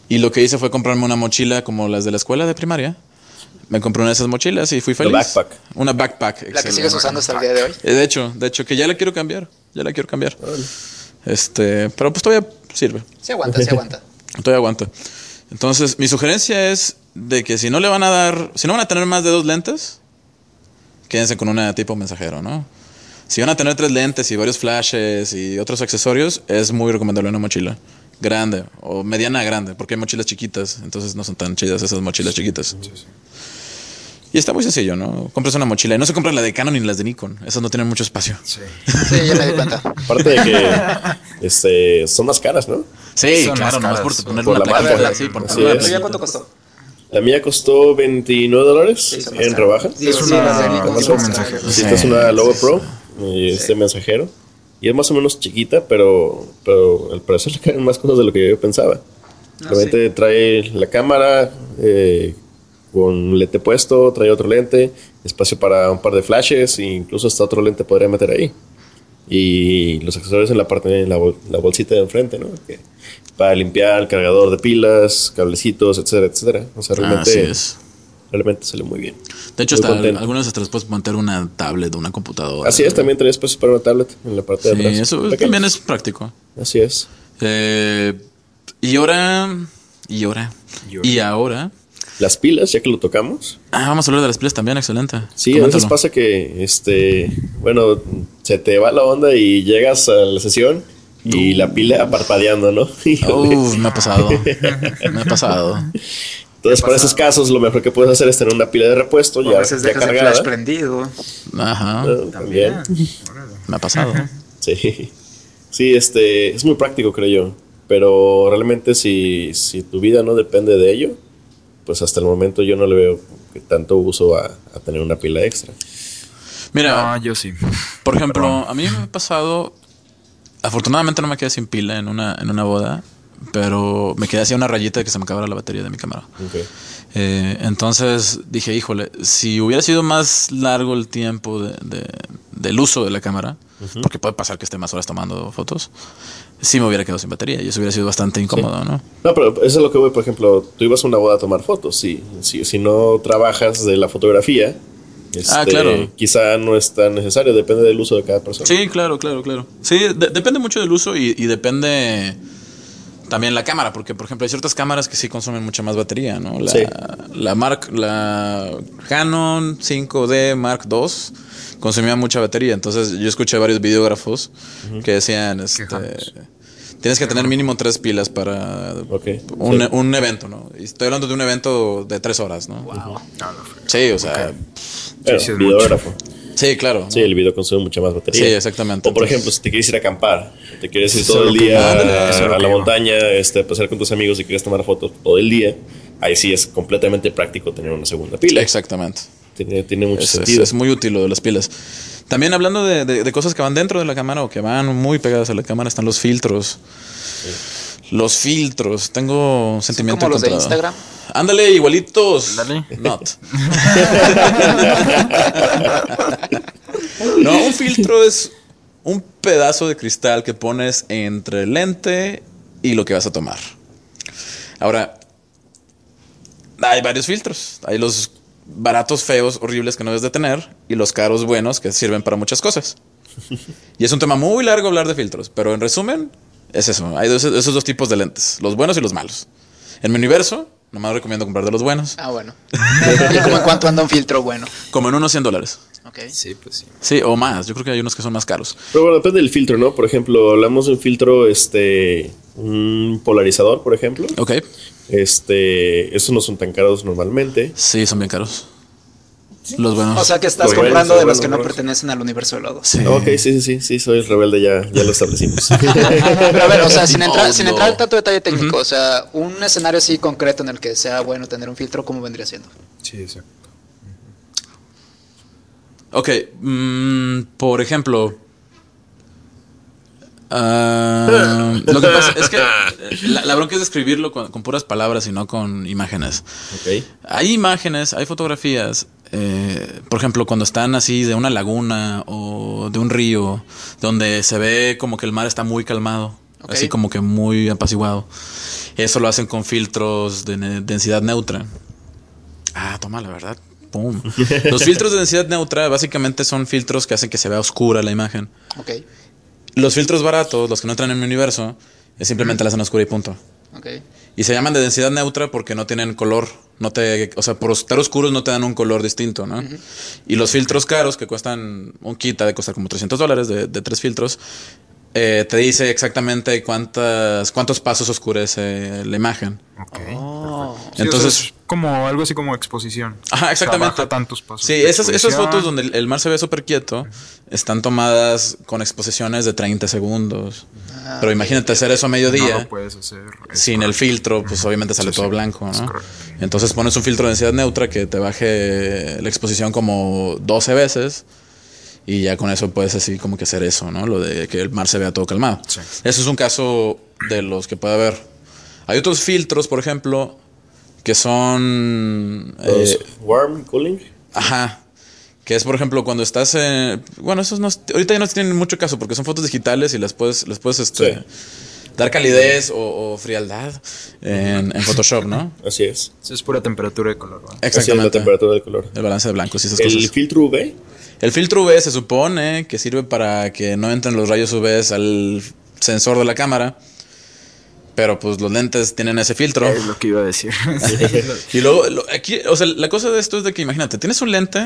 Y lo que hice fue comprarme una mochila como las de la escuela de primaria. Me compré una de esas mochilas y fui feliz. backpack. Una backpack. La que sigues usando hasta el día de hoy. Eh, De hecho, de hecho, que ya la quiero cambiar. Ya la quiero cambiar. Este, pero pues todavía sirve. Se aguanta, se aguanta. *laughs* Todavía aguanta. Entonces, mi sugerencia es de que si no le van a dar, si no van a tener más de dos lentes, quédense con una tipo mensajero, ¿no? Si van a tener tres lentes y varios flashes y otros accesorios, es muy recomendable una mochila grande o mediana grande, porque hay mochilas chiquitas, entonces no son tan chidas esas mochilas chiquitas. Y está muy sencillo, ¿no? Compras una mochila y no se compran la de Canon ni las de Nikon, esas no tienen mucho espacio. Sí, ya me di cuenta. Aparte de que *laughs* este, son más caras, ¿no? Sí, Son claro, más nomás caras, por son ponerle por una la placa. Sí, por es. placa. ¿cuánto costó? La mía costó 29 dólares en rebaja. Sí, Es sí, una son más mensajero. Sí, esta es una Logo Pro, y este mensajero. Y es más o menos chiquita, pero, pero al parecer le caen más cosas de lo que yo pensaba. Realmente trae la cámara eh, con lente puesto, trae otro lente, espacio para un par de flashes e incluso hasta otro lente podría meter ahí. Y los accesorios en la parte en la, bol- la bolsita de enfrente, ¿no? Que- para limpiar el cargador de pilas, cablecitos, etcétera, etcétera. O sea, realmente, Así es. realmente sale muy bien. De hecho, hasta algunos hasta les puedes montar una tablet o una computadora. Así es, también trae espacio para una tablet en la parte de Sí, atrás. eso Pequeños. también es práctico. Así es. Eh, y ahora. Y ahora. Y ahora. Las pilas, ya que lo tocamos. Ah, vamos a hablar de las pilas también, excelente. Sí, a veces Coméntalo. pasa que, este, bueno, se te va la onda y llegas a la sesión y la pila parpadeando, ¿no? *laughs* Uf, me ha pasado. *laughs* me ha pasado. Entonces, para esos casos, lo mejor que puedes hacer es tener una pila de repuesto O ya, a veces ya dejas el cargada. flash prendido. Ajá. Ah, También. Me ha pasado. Sí. Sí, este, es muy práctico, creo yo. Pero realmente si, si tu vida no depende de ello, pues hasta el momento yo no le veo que tanto uso a, a tener una pila extra. Mira, Ah, yo sí. por ejemplo, a mí me ha pasado. Afortunadamente no me quedé sin pila en una, en una boda. Pero me quedé así una rayita de que se me acabara la batería de mi cámara. Ok. Eh, entonces dije, híjole, si hubiera sido más largo el tiempo de, de- del uso de la cámara, porque puede pasar que esté más horas tomando fotos, sí me hubiera quedado sin batería y eso hubiera sido bastante incómodo, ¿no? No, pero eso es lo que voy, por ejemplo, tú ibas a una boda a tomar fotos. Si, si, si no trabajas de la fotografía, este, Ah, claro. quizá no es tan necesario, depende del uso de cada persona. Sí, claro, claro, claro. Sí, de- depende mucho del uso y, y depende también la cámara, porque por ejemplo hay ciertas cámaras que sí consumen mucha más batería, ¿no? La, Sí. la Mark, la Canon 5D Mark II consumía mucha batería, entonces yo escuché varios videógrafos que decían, este, tienes que tener mínimo tres pilas para un, sí. un evento, ¿no? Y estoy hablando de un evento de tres horas, ¿no? Sí, o sea, sí es videógrafo. sí, claro. Sí, el video consume mucha más batería. Sí, exactamente. O por Entonces- ejemplo, si te quieres ir a acampar, te quieres ir todo el día Ándale, a, la montaña, este, a pasar con tus amigos y quieres tomar fotos todo el día, ahí sí es completamente práctico tener una segunda pila. Exactamente. Tiene, tiene mucho Es, sentido. es muy útil lo de las pilas. También hablando de, de- de cosas que van dentro de la cámara o que van muy pegadas a la cámara, están los filtros. Los filtros. Tengo un sentimiento como los de. Instagram. Ándale, igualitos. Ándale. Not. *laughs* no, un filtro es un pedazo de cristal que pones entre el lente y lo que vas a tomar. Ahora, hay varios filtros. Hay los baratos, feos, horribles que no debes de tener y los caros, buenos que sirven para muchas cosas. *laughs* Y es un tema muy largo hablar de filtros, pero en resumen, es eso. Hay dos- esos dos tipos de lentes, los buenos y los malos. En mi universo, nomás recomiendo comprar de los buenos. Ah, bueno. *laughs* ¿Y como en cuánto anda un filtro bueno? Como en unos 100 dólares. Ok. Sí, pues sí. Sí, o más. Yo creo que hay unos que son más caros. Pero bueno, depende del filtro, ¿no? Por ejemplo, hablamos de un filtro, este, un polarizador, por ejemplo. Ok. Este, esos no son tan caros normalmente. Sí, son bien caros. Los buenos. O sea que estás comprando de los que no pertenecen al universo de lodos. sí. Ok, sí, sí, sí, sí, soy el rebelde, ya, ya lo establecimos. *laughs* Pero a ver, o sea, sin *laughs* entrar, No, sin entrar en tanto detalle técnico, o sea, un escenario así concreto en el que sea bueno tener un filtro, ¿cómo vendría siendo? Sí, exacto. Ok, mm, por ejemplo. Ah, lo que pasa es que *laughs* la, la bronca es describirlo con, con puras palabras y no con imágenes. Hay imágenes, hay fotografías, eh, por ejemplo, cuando están así de una laguna o de un río, donde se ve como que el mar está muy calmado, así como que muy apaciguado. Eso lo hacen con filtros de ne- densidad neutra. Ah, toma, la verdad. Pum. *laughs* Los filtros de densidad neutra básicamente son filtros que hacen que se vea oscura la imagen. Ok, Los filtros baratos, los que no entran en mi universo, es simplemente la hacen oscura y punto. ok. Y se llaman de densidad neutra porque no tienen color. No te, o sea, por estar oscuros no te dan un color distinto, ¿no? Y los filtros caros que cuestan un kit de costar como 300 dólares de, de tres filtros. Eh, te dice exactamente cuántas, cuántos pasos oscurece la imagen. Ok. Oh. Sí, Entonces- o sea, es como algo así como exposición. Ajá, O exactamente. sea, baja tantos pasos. Sí, esas, esas fotos donde el- mar se ve súper quieto están tomadas con exposiciones de 30 segundos. Ah, Pero imagínate hacer eso a No mediodía. lo puedes hacer. sin el filtro, pues obviamente sale Sí, todo sí, blanco, ¿no? Entonces pones un filtro de densidad neutra que te baje la exposición como 12 veces y ya con eso puedes así como que hacer eso, ¿no? Lo de que el mar se vea todo calmado. Sí. Eso es un caso de los que puede haber. Hay otros filtros, por ejemplo, que son... Los eh, warm cooling. Ajá. Que es, por ejemplo, cuando estás en... Bueno, esos no... Ahorita ya no tienen mucho caso porque son fotos digitales y las puedes, les puedes este, Sí. Dar calidez o, o frialdad en, en Photoshop, ¿no? *laughs* Así es. Sí, es pura temperatura de color. ¿va? Así es la Exactamente. temperatura del color. El balance de blancos y esas El cosas. filtro UV. El filtro UV se supone que sirve para que no entren los rayos UV al sensor de la cámara. Pero pues los lentes tienen ese filtro. Es lo que iba a decir. *laughs* Y luego, lo- aquí, o sea, la cosa de esto es de que imagínate, tienes un lente.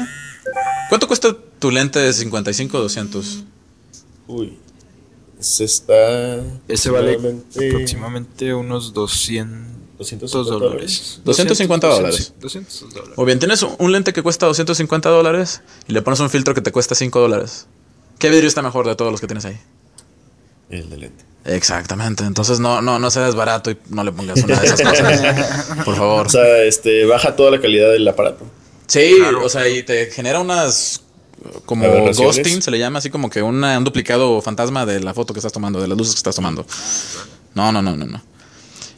¿Cuánto cuesta tu lente de 55 o 200? Uy. Ese está. Ese vale aproximadamente unos 200 250 dólares. 250 dólares. 200 dólares. O bien, tienes un lente que cuesta 250 dólares y le pones un filtro que te cuesta 5 dólares. ¿Qué vidrio está mejor de todos los que tienes ahí? El de lente. Exactamente. Entonces no, no, no seas barato y no le pongas una de esas cosas. *laughs* Por favor. O sea, este, baja toda la calidad del aparato. Sí, o sea, y te genera unas como ghosting, se le llama así como que una- un duplicado fantasma de la foto que estás tomando, de las luces que estás tomando. No, no, no, no, no.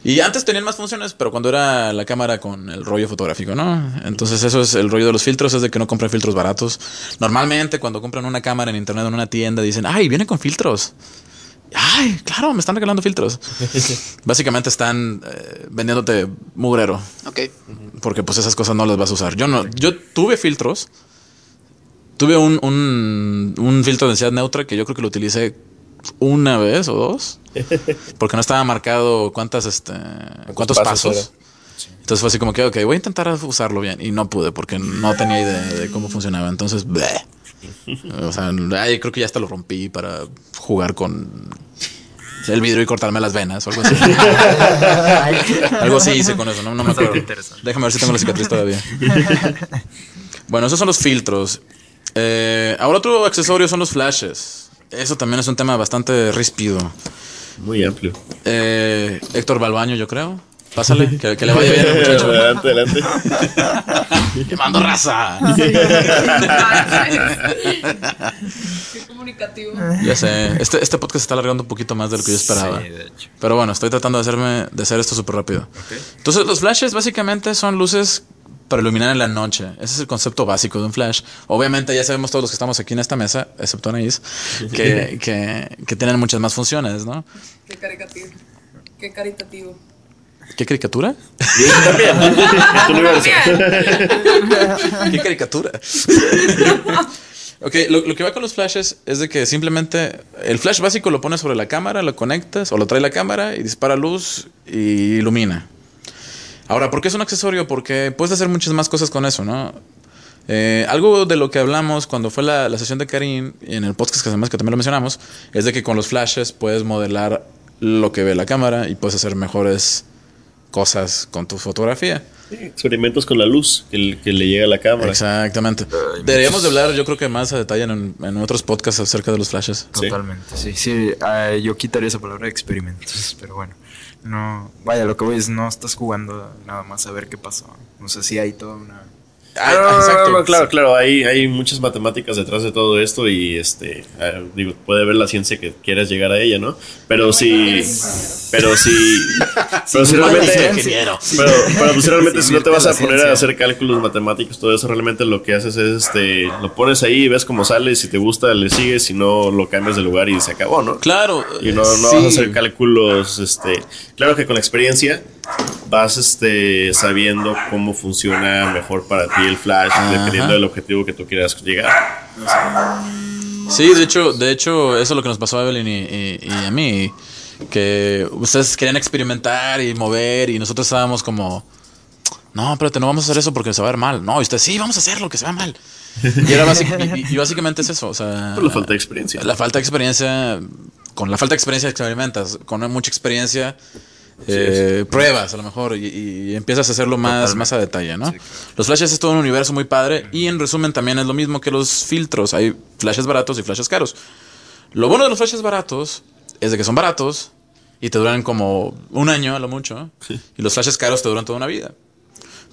Y antes tenían más funciones, pero cuando era la cámara con el rollo fotográfico, ¿no? Entonces eso es el rollo de los filtros, es de que no compren filtros baratos. Normalmente cuando compran una cámara en internet en una tienda dicen, ay, viene con filtros. Ay, claro, me están regalando filtros. *laughs* Básicamente están eh, vendiéndote mugrero. Ok. Porque pues esas cosas no las vas a usar. Yo no, yo tuve filtros. Tuve un, un, un filtro de densidad neutra que yo creo que lo utilicé una vez o dos. *laughs* Porque no estaba marcado cuántas, este, cuántos pasos pasos. Entonces fue así como que, ok, voy a intentar usarlo bien. Y no pude porque no tenía idea de cómo funcionaba. Entonces, bleh. O sea, ay, creo que ya hasta lo rompí para jugar con el vidrio y cortarme las venas o algo así. *laughs* algo así hice con eso, no, no me acuerdo. interesante. Déjame ver si tengo la cicatriz todavía. bueno, esos son los filtros. Eh, ahora otro accesorio son los flashes. Eso también es un tema bastante ríspido. Muy amplio. Eh, Héctor Balbaño, yo creo. Pásale, que, que le vaya bien al muchacho. *laughs* adelante, adelante. Quemando raza. *laughs* Qué comunicativo. Ya sé. Este, este podcast está alargando un poquito más de lo que yo esperaba. Sí, de hecho. Pero bueno, estoy tratando de hacerme de hacer esto súper rápido. Entonces, los flashes básicamente son luces para iluminar en la noche. Ese es el concepto básico de un flash. Obviamente ya sabemos todos los que estamos aquí en esta mesa, excepto Anaís, que, *laughs* que, que tienen muchas más funciones, ¿no? Qué caricativo. Qué caritativo. ¿Qué caricatura? *laughs* Universo. *laughs* ¿Qué caricatura? ok, lo, lo que va con los flashes es de que simplemente el flash básico lo pones sobre la cámara, lo conectas o lo trae la cámara y dispara luz y ilumina. Ahora, ¿por qué es un accesorio? Porque puedes hacer muchas más cosas con eso, ¿no? Eh, algo de lo que hablamos cuando fue la, la sesión de Karim, en el podcast que además que también lo mencionamos, es de que con los flashes puedes modelar lo que ve la cámara y puedes hacer mejores cosas con tu fotografía. Experimentos con la luz que, que le llega a la cámara. Exactamente. Deberíamos de hablar, yo creo que más a detalle en, en otros podcasts acerca de los flashes. Sí. Totalmente, sí. Sí, ah, yo quitaría esa palabra experimentos, pero bueno. No, vaya, lo que voy es no estás jugando nada más a ver qué pasó. No sé si hay toda una... Ah, No, no, no, claro, claro, hay, hay muchas matemáticas detrás de todo esto y este eh, digo, puede ver la ciencia que quieras llegar a ella, ¿no? Pero si pero *laughs* si pero si realmente *laughs* pero, pero pues realmente si no te vas a poner a hacer cálculos matemáticos, todo eso realmente lo que haces es este lo pones ahí, ves cómo sale, si te gusta le sigues, si no lo cambias de lugar y se acabó, ¿no? Claro. Y no, no sí. vas a hacer cálculos, este, claro que con la experiencia vas este sabiendo cómo funciona mejor para ti el flash, Ajá. dependiendo del objetivo que tú quieras llegar. Sí, de hecho, de hecho, eso es lo que nos pasó a Evelyn y, y- y a mí. Que ustedes querían experimentar y mover y nosotros estábamos como, no, espérate, no vamos a hacer eso porque se va a ver mal. No, y ustedes, sí, vamos a hacerlo, que se va mal. Y, era y- y- básicamente es eso, o sea... Por la falta de experiencia. La falta de experiencia, con la falta de experiencia experimentas, con mucha experiencia eh, pruebas a lo mejor y, y empiezas a hacerlo más, más a detalle, ¿no? Los flashes es todo un universo muy padre y en resumen también es lo mismo que los filtros, hay flashes baratos y flashes caros. Lo bueno de los flashes baratos es de que son baratos y te duran como un año a lo mucho y los flashes caros te duran toda una vida.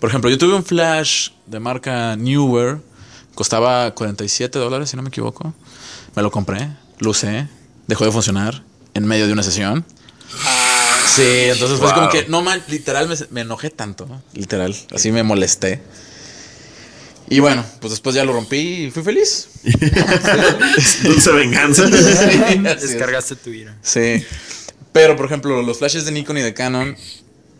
Por ejemplo, yo tuve un flash de marca Newer, costaba 47 dólares, si no me equivoco. Me lo compré, lo usé, dejó de funcionar en medio de una sesión. Sí, entonces fue como que, no man, literal me, me enojé tanto, literal, así me molesté. Y bueno, pues después ya lo rompí y fui feliz. *laughs* Dulce venganza. *laughs* *laughs* Descargaste tu ira. Sí. Pero, por ejemplo, los flashes de Nikon y de Canon,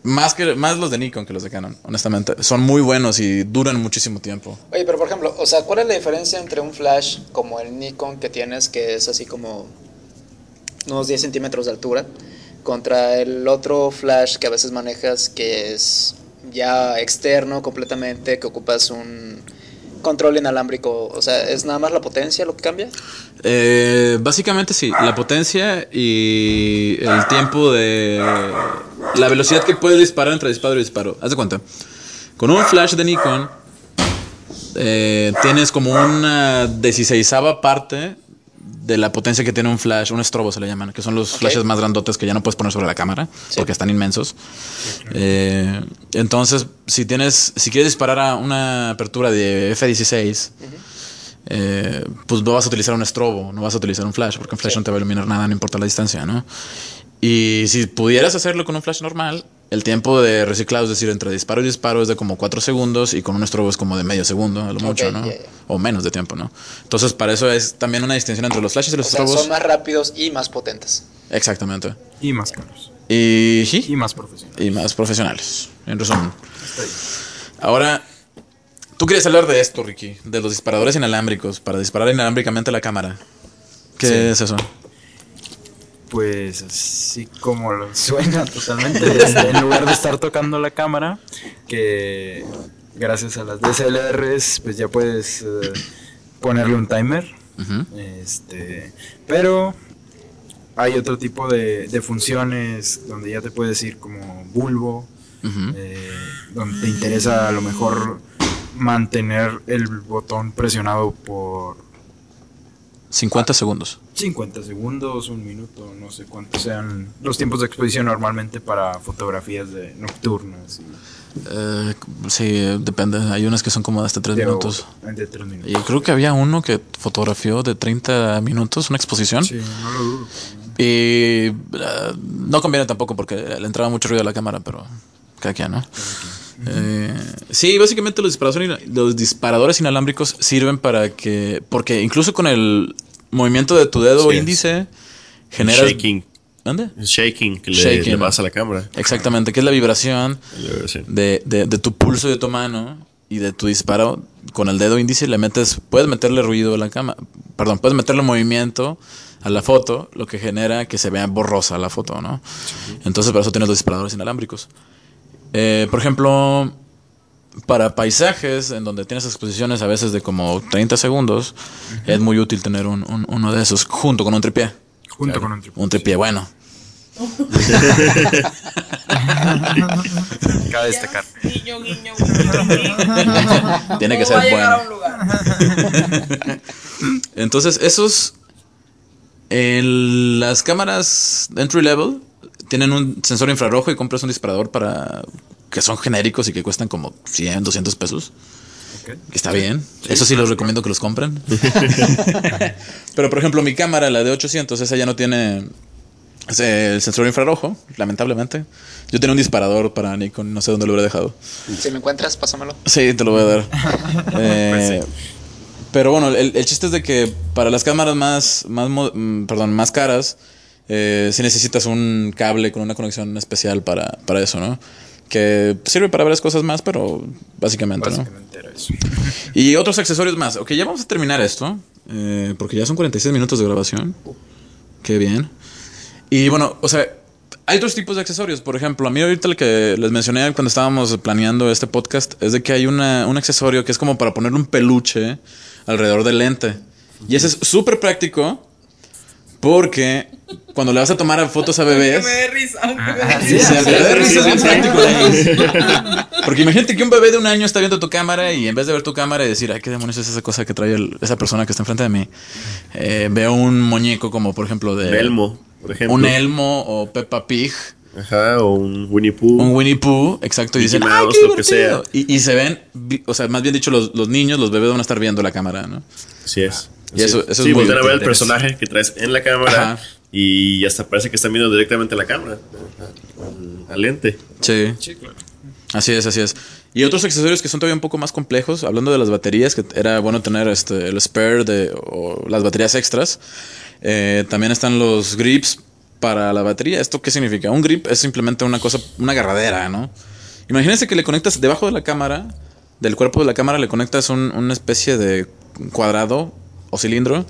más, que, más los de Nikon que los de Canon, honestamente, son muy buenos y duran muchísimo tiempo. Oye, pero por ejemplo, o sea, ¿cuál es la diferencia entre un flash como el Nikon que tienes, que es así como unos 10 centímetros de altura, contra el otro flash que a veces manejas que es ya externo completamente, que ocupas un control inalámbrico? O sea, ¿es nada más la potencia lo que cambia? Eh, básicamente sí, la potencia y el tiempo de... La velocidad que puedes disparar entre disparo y disparo. Haz de cuenta. Con un flash de Nikon eh, tienes como una dieciséisava parte de la potencia que tiene un flash, un estrobo se le llaman, que son los flashes más grandotes que ya no puedes poner sobre la cámara porque están inmensos. Eh, entonces, si tienes, si quieres disparar a una apertura de F16, eh, pues no vas a utilizar un estrobo, no vas a utilizar un flash, porque un flash no te va a iluminar nada, no importa la distancia, ¿no? Y si pudieras hacerlo con un flash normal, el tiempo de reciclado, es decir, entre disparo y disparo es de como 4 segundos y con un estrobo es como de medio segundo, a lo mucho, Ok, ¿no? ya, ya. O menos de tiempo, ¿no? Entonces, para eso es también una distinción entre los flashes y los O sea, estrobos. son más rápidos y más potentes. Exactamente. Y más caros. Y sí, Y más profesionales. y más profesionales, en resumen. Ahora, tú querías hablar de esto, Ricky, de los disparadores inalámbricos para disparar inalámbricamente a la cámara. ¿Qué Sí. es eso? Pues así como lo suena totalmente. *laughs* este, en lugar de estar tocando la cámara, que gracias a las DSLRs, pues ya puedes eh, ponerle un timer. Este, pero hay otro tipo de, de funciones donde ya te puedes ir como bulbo, eh, donde te interesa a lo mejor mantener el botón presionado por 50 segundos. 50 segundos, un minuto, no sé cuántos sean los tiempos de exposición normalmente para fotografías de nocturnas. y Eh, sí, depende. Hay unas que son como de hasta 3 de- minutos. De minutos. Y creo que había uno que fotografió de 30 minutos, una exposición. Sí, no lo dudo. Y eh, no conviene tampoco porque le entraba mucho ruido a la cámara, pero cada quien, ¿no? Eh, sí, básicamente los disparadores, los disparadores inalámbricos sirven para que, porque incluso con el movimiento de tu dedo Sí. índice generas... Shaking. ¿Dónde? Shaking que le, Shaking. le pasa a la cámara. Exactamente, que es la vibración de, de- de tu pulso y de tu mano y de tu disparo con el dedo índice le metes, puedes meterle ruido a la cámara, perdón, puedes meterle movimiento a la foto, lo que genera que se vea borrosa la foto, ¿no? Entonces para eso tienes los disparadores inalámbricos. Eh, por ejemplo, para paisajes en donde tienes exposiciones a veces de como 30 segundos, es muy útil tener un- un- uno de esos junto con un tripié. Junto con un tripié. Un tripié bueno. *laughs* Cabe destacar. Guiño, guiño, guiño, guiño. Tiene que ser a llegar a bueno. un lugar. *laughs* Entonces, esos. el- las cámaras entry level tienen un sensor infrarrojo y compras un disparador para. que son genéricos y que cuestan como 100, 200 pesos. Que está bien. Eso sí los recomiendo que los compren. *laughs* Pero por ejemplo, mi cámara, la de 800, esa ya no tiene el sensor infrarrojo, lamentablemente. Yo tenía un disparador para Nikon, no sé dónde lo hubiera dejado. Si me encuentras, pásamelo. Sí, te lo voy a dar. *laughs* Eh, Pero bueno, el, el chiste es de que para las cámaras más, más mm, perdón, más caras, eh, sí necesitas un cable con una conexión especial para, para eso, ¿no? Que sirve para varias cosas más, pero básicamente, ¿no? Básicamente era eso. Y otros accesorios más. Ok, ya vamos a terminar esto. eh, porque ya son 46 minutos de grabación. Qué bien. Y bueno, o sea, hay otros tipos de accesorios. Por ejemplo, a mí ahorita el que les mencioné cuando estábamos planeando este podcast es de que hay una, un accesorio que es como para ponerle un peluche alrededor del lente. Y ese es súper práctico porque cuando le vas a tomar fotos a Que bebés... me dé risa. aunque me dé Sí, risa. es bien práctico. *laughs* Porque imagínate que un bebé de un año está viendo tu cámara y en vez de ver tu cámara y decir, ay, qué demonios es esa cosa que trae el- esa persona que está enfrente de mí, eh, veo un muñeco como, por ejemplo, de. Un elmo, por ejemplo. Un elmo o Peppa Pig, Ajá, o un Winnie Pooh. un Winnie Pooh, exacto, y dicen, ay, qué lo que divertido. sea. Y, y se ven, o sea, más bien dicho, los, los niños, los bebés van a estar viendo la cámara, ¿no? Así es. Y eso- Así eso es sí, voltean a ver el personaje que traes en la cámara Ajá. y hasta parece que están viendo directamente la cámara. Al, lente. Sí. Así es, así es. Y otros accesorios que son todavía un poco más complejos, hablando de las baterías, que era bueno tener este, el spare de, o las baterías extras. Eh, también están los grips para la batería. ¿Esto qué significa? Un grip es simplemente una cosa, una agarradera, ¿no? Imagínense que le conectas debajo de la cámara, del cuerpo de la cámara, le conectas un- una especie de cuadrado o cilindro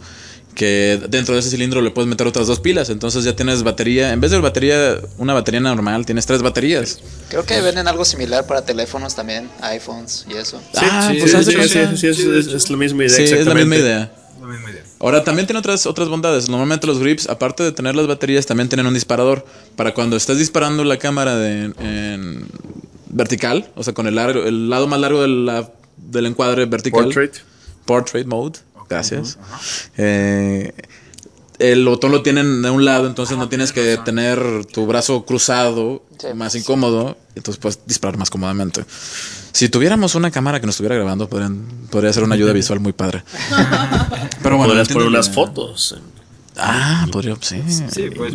que dentro de ese cilindro le puedes meter otras dos pilas. Entonces ya tienes batería, en vez de batería, una batería normal, tienes tres baterías. Creo que venden algo similar para teléfonos también, iPhones y eso. Ah, sí, pues sí, sí, es, es- es la misma idea. Sí, es la exactamente. misma idea. La misma idea. Ahora, también tiene otras, otras bondades. Normalmente los grips, aparte de tener las baterías, también tienen un disparador. Para cuando estés disparando la cámara de, en vertical, o sea, con el, largo, el lado más largo de la- del encuadre vertical. Portrait. Portrait mode. Gracias. Eh, el botón lo tienen de un lado, entonces no tienes que tener tu brazo cruzado, Sí. más incómodo, entonces puedes disparar más cómodamente. Si tuviéramos una cámara que nos estuviera grabando, podrían- podría ser una ayuda visual muy padre. *laughs* Pero bueno, Podrías poner unas fotos. Ah, podría, sí. Sí, pues.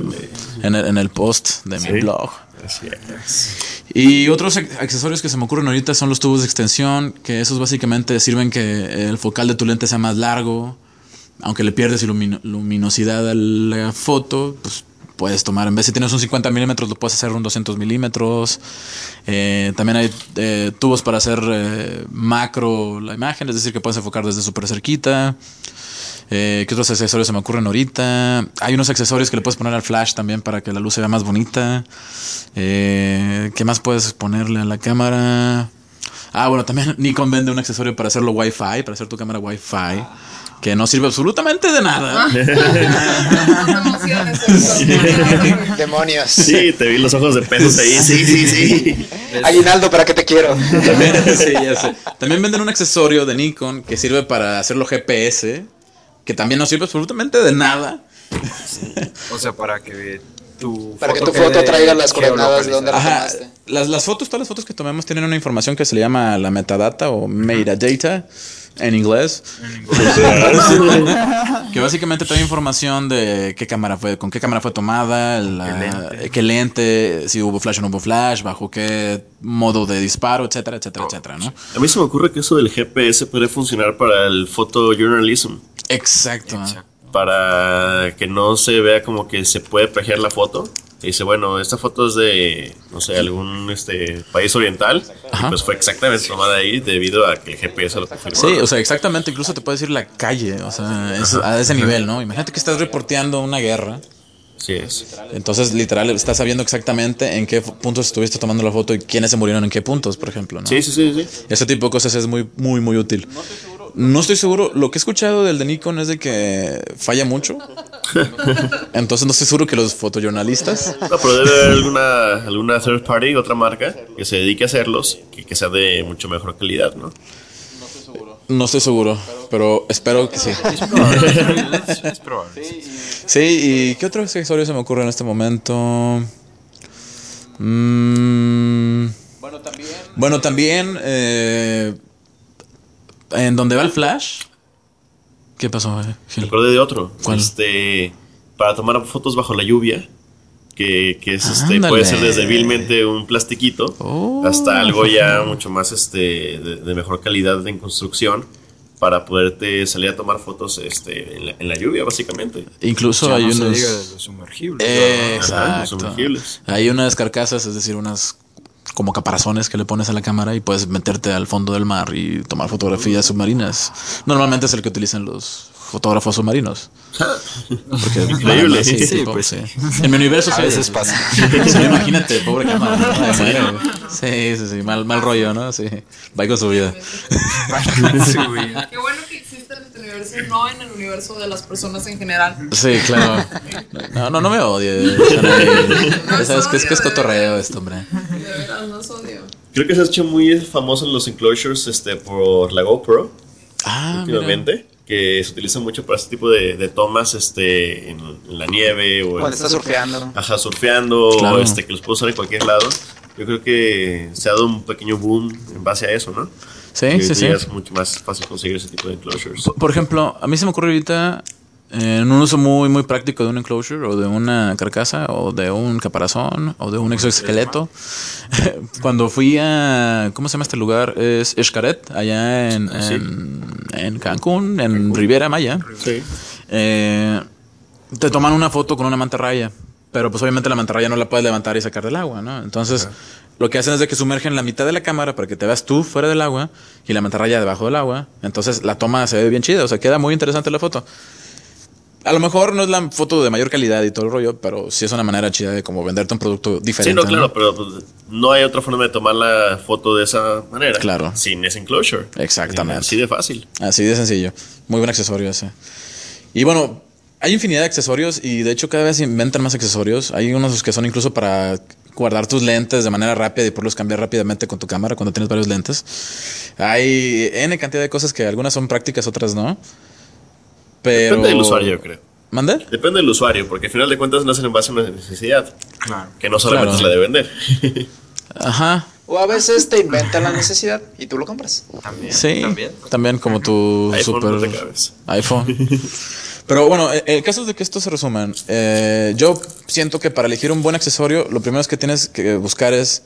En el, en el post de Sí. mi blog. Así es. Y otros ac- accesorios que se me ocurren ahorita son los tubos de extensión, que esos básicamente sirven que el focal de tu lente sea más largo. Aunque le pierdes luminosidad a la foto, pues puedes tomar, en vez si tienes un 50 milímetros, lo puedes hacer un 200 milímetros. Eh, también hay eh, tubos para hacer eh, macro la imagen, es decir, que puedes enfocar desde súper cerquita. Eh, ¿Qué otros accesorios se me ocurren ahorita? Hay unos accesorios que le puedes poner al flash también para que la luz se vea más bonita. Eh, ¿Qué más puedes ponerle a la cámara? Ah, bueno, también *laughs* Nikon vende un accesorio para hacerlo Wi-Fi, para hacer tu cámara Wi-Fi, que no sirve absolutamente de nada. *laughs* Eso. Demonios. Sí, te vi los ojos de pesos ahí. Sí, sí, sí. Aguinaldo, ¿para qué te quiero? También, *laughs* sí, ya sé. También venden un accesorio de Nikon que sirve para hacerlo GPS, que también no sirve absolutamente de nada. O sea, para que tu Para que tu quede foto traiga las coordenadas de donde la Ajá, tomaste. las, las fotos, todas las fotos que tomemos tienen una información que se le llama la metadata o metadata en inglés. *laughs* que básicamente trae información de qué cámara fue, con qué cámara fue tomada, la- qué, lente. si hubo flash o no hubo flash, bajo qué modo de disparo, etcétera, etcétera, etcétera, ¿no? A mí se me ocurre que eso del GPS puede funcionar para el photojournalism. Exacto. Para que no se vea como que se puede plagiar la foto. Y dice, bueno, esta foto es de, no sé, algún este país oriental. Y pues fue exactamente tomada ahí debido a que el GPS lo confirmó. Sí, o sea, exactamente, incluso te puede decir la calle, o sea, es a ese nivel, ¿no? Imagínate que estás reporteando una guerra Sí es. Entonces, literal, estás sabiendo exactamente en qué puntos estuviste tomando la foto y quiénes se murieron en qué puntos, por ejemplo. ¿no? Sí, sí, sí, sí. Ese tipo de cosas es muy, muy, muy útil. No estoy seguro. Lo que he escuchado del de Nikon es de que falla mucho. *laughs* Entonces no estoy seguro que los fotojornalistas. No, pero debe haber alguna, alguna third party, otra marca, que se dedique a hacerlos, que, que sea de mucho mejor calidad, ¿no? No estoy seguro, pero espero que sí. Es probable. es, es probable. Sí, ¿y qué otro accesorio se me ocurre en este momento? Mm, bueno, también. eh, en donde va el flash. ¿Qué pasó, Gil? Me acordé de otro. ¿Cuál? Este, para tomar fotos bajo la lluvia, que, que es este, Ándale. puede ser desde vilmente un plastiquito Oh. hasta algo ya mucho más este, de, de mejor calidad en construcción para poderte salir a tomar fotos este, en, la, en la lluvia, básicamente. Incluso Ya hay no se unos. diga de los sumergibles. Eh, exacto. los sumergibles. Hay unas carcasas, es decir, unas como caparazones que le pones a la cámara y puedes meterte al fondo del mar y tomar fotografías submarinas. Normalmente es el que utilizan los fotógrafos submarinos. Porque, *laughs* Increíble. Sí, Sí, tipo, pues sí. En mi universo A sí. veces pasa. Sí, *laughs* imagínate, pobre cámara. *laughs* Sí, sí, sí, mal, mal rollo, ¿no? Sí. Va con su vida. Su vida. Qué bueno en no en el universo de las personas en general. Sí, claro. *laughs* No, no, no me odie. *laughs* Ya sabes que es que es cotorreo esto, hombre. De veras, no es odio. Creo que se ha hecho muy famoso en los enclosures este, por la GoPro Ah, mira. últimamente. Que se utiliza mucho para este tipo de, de tomas este, en, en la nieve o en, Cuando estás surfeando. ajá, surfeando Claro. o este, que los puedo usar en cualquier lado. Yo creo que se ha dado un pequeño boom en base a eso, ¿no? Sí, Y hoy sí, sí. es mucho más fácil conseguir ese tipo de enclosures. Por- Por ejemplo, a mí se me ocurre ahorita eh, en un uso muy muy práctico de un enclosure o de una carcasa o de un caparazón o de un exoesqueleto. *laughs* Cuando fui a ¿cómo se llama este lugar? Es Xcaret, allá en, sí. en, en Cancún, en Riviera Maya. Sí. Eh, te toman una foto con una mantarraya, pero pues obviamente la mantarraya no la puedes levantar y sacar del agua, ¿no? Entonces, lo que hacen es de que sumergen la mitad de la cámara para que te veas tú fuera del agua y la mantarraya debajo del agua. Entonces, la toma se ve bien chida, o sea, queda muy interesante la foto. A lo mejor no es la foto de mayor calidad y todo el rollo, pero sí es una manera chida de como venderte un producto Sí, diferente. no, claro, pero pues, no hay otra forma de tomar la foto de esa manera. Claro. Sin ese enclosure. Exactamente. Así de fácil. Así de sencillo. Muy buen accesorio ese. Y bueno, hay infinidad de accesorios y de hecho cada vez inventan más accesorios. Hay unos que son incluso para guardar tus lentes de manera rápida y poderlos cambiar rápidamente con tu cámara cuando tienes varios lentes. Hay N cantidad de cosas que algunas son prácticas, otras no. Pero... Depende del usuario, yo creo. ¿Mande? Depende del usuario, porque al final de cuentas nacen en base a una necesidad. Claro. Que no solamente Claro. es la de vender. *laughs* Ajá. O a veces te inventan la necesidad y tú lo compras. También. Sí. También. También como tu iPhone super no te cabes. iPhone. *laughs* Pero bueno, el, el caso es de que esto se resuman. Eh, yo siento que para elegir un buen accesorio, lo primero es que tienes que buscar es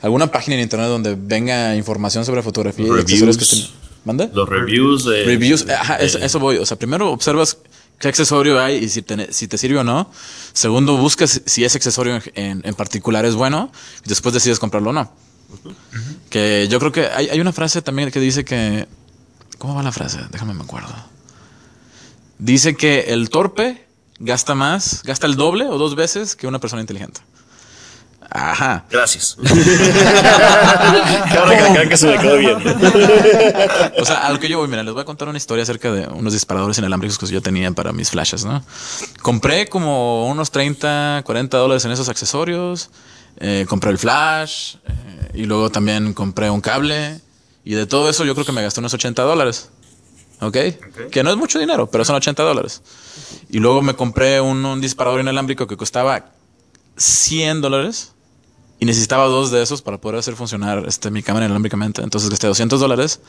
alguna página en internet donde venga información sobre fotografía y Reviews. accesorios que estén. ¿Mande? Los reviews de. Reviews, eh, ajá, de- eso, eso voy. O sea, primero observas qué accesorio hay y si te, si te sirve o no. Segundo, buscas si ese accesorio en, en- en particular es bueno y después decides comprarlo o no. Que yo creo que hay, hay una frase también que dice que... ¿Cómo va la frase? Déjame me acuerdo. Dice que el torpe gasta más, gasta el doble o dos veces que una persona inteligente. Ajá. Gracias. *laughs* Que se me quedó viendo. O sea, a lo que yo voy, mira, les voy a contar una historia acerca de unos disparadores inalámbricos que yo tenía para mis flashes, ¿no? Compré como unos 30, 40 dólares en esos accesorios. eh, compré el flash. eh, y luego también compré un cable. Y de todo eso yo creo que me gasté unos 80 dólares. ¿Ok? Que no es mucho dinero, pero son 80 dólares. Y luego me compré un, un disparador inalámbrico que costaba 100 dólares. Y necesitaba dos de esos para poder hacer funcionar este, mi cámara inalámbricamente. Entonces gasté 200 dólares.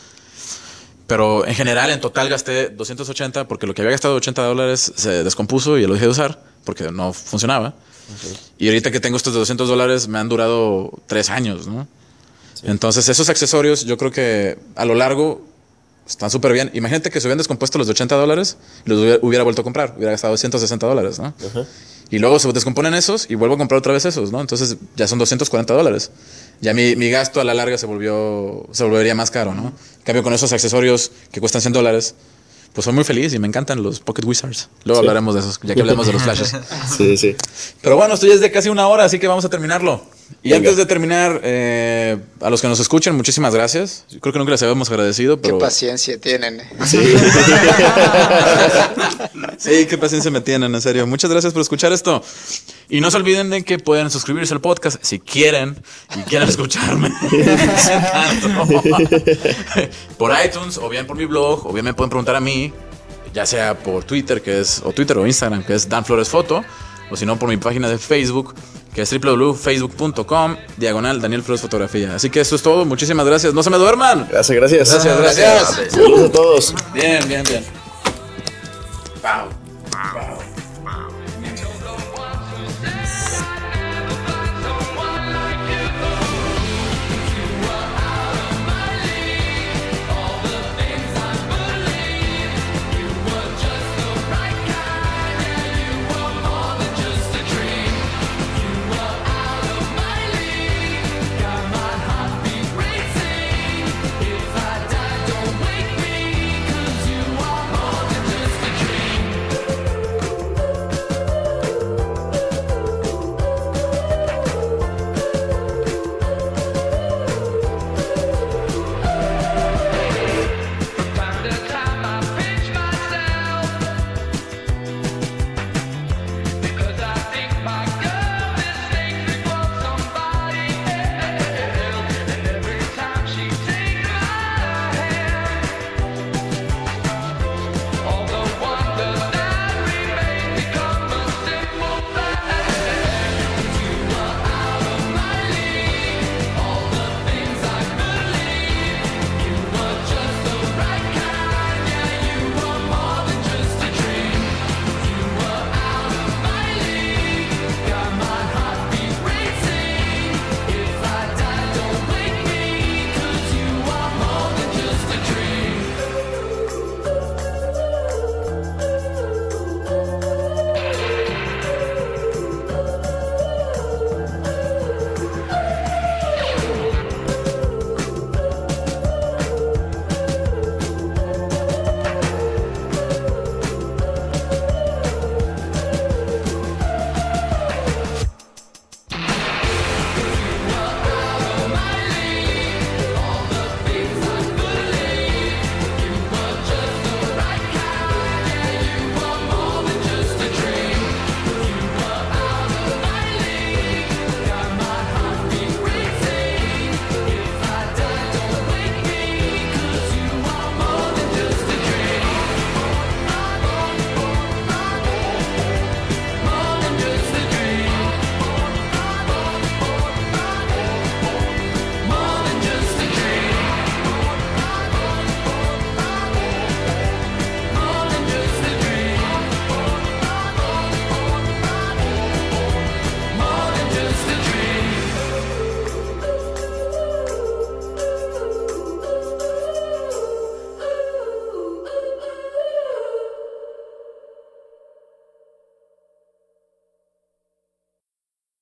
Pero en general, en total gasté 280 porque lo que había gastado 80 dólares se descompuso y lo dejé de usar porque no funcionaba. Y ahorita que tengo estos de 200 dólares me han durado tres años, ¿no? Entonces esos accesorios yo creo que a lo largo están súper bien. Imagínate que se hubieran descompuesto los de 80 dólares y los hubiera, hubiera vuelto a comprar. Hubiera gastado 160 dólares, ¿no? Y luego se descomponen esos y vuelvo a comprar otra vez esos, ¿no? Entonces ya son 240 dólares. Ya mi, mi gasto a la larga se volvió, se volvería más caro, ¿no? En cambio, con esos accesorios que cuestan 100 dólares, pues soy muy feliz y me encantan los Pocket Wizards. Luego hablaremos de esos, ya que hablemos de los flashes. Sí, sí. Pero bueno, esto ya es de casi una hora, así que vamos a terminarlo. Y Venga. antes de terminar, eh, a los que nos escuchen, muchísimas gracias. Yo creo que nunca les habíamos agradecido, Qué paciencia tienen. eh. *laughs* Sí, qué paciencia me tienen, en serio. Muchas gracias por escuchar esto. Y no se olviden de que pueden suscribirse al podcast si quieren y quieren escucharme. *laughs* *laughs* por iTunes o bien por mi blog, o bien me pueden preguntar a mí, ya sea por Twitter, que es, o Twitter o Instagram, que es Dan Flores Foto, o si no por mi página de Facebook, que es www.facebook.com, diagonal Daniel Flores Fotografía. Así que eso es todo. Muchísimas gracias. No se me duerman. Gracias, gracias. Gracias, gracias. Saludos a todos. Bien, bien, bien. If I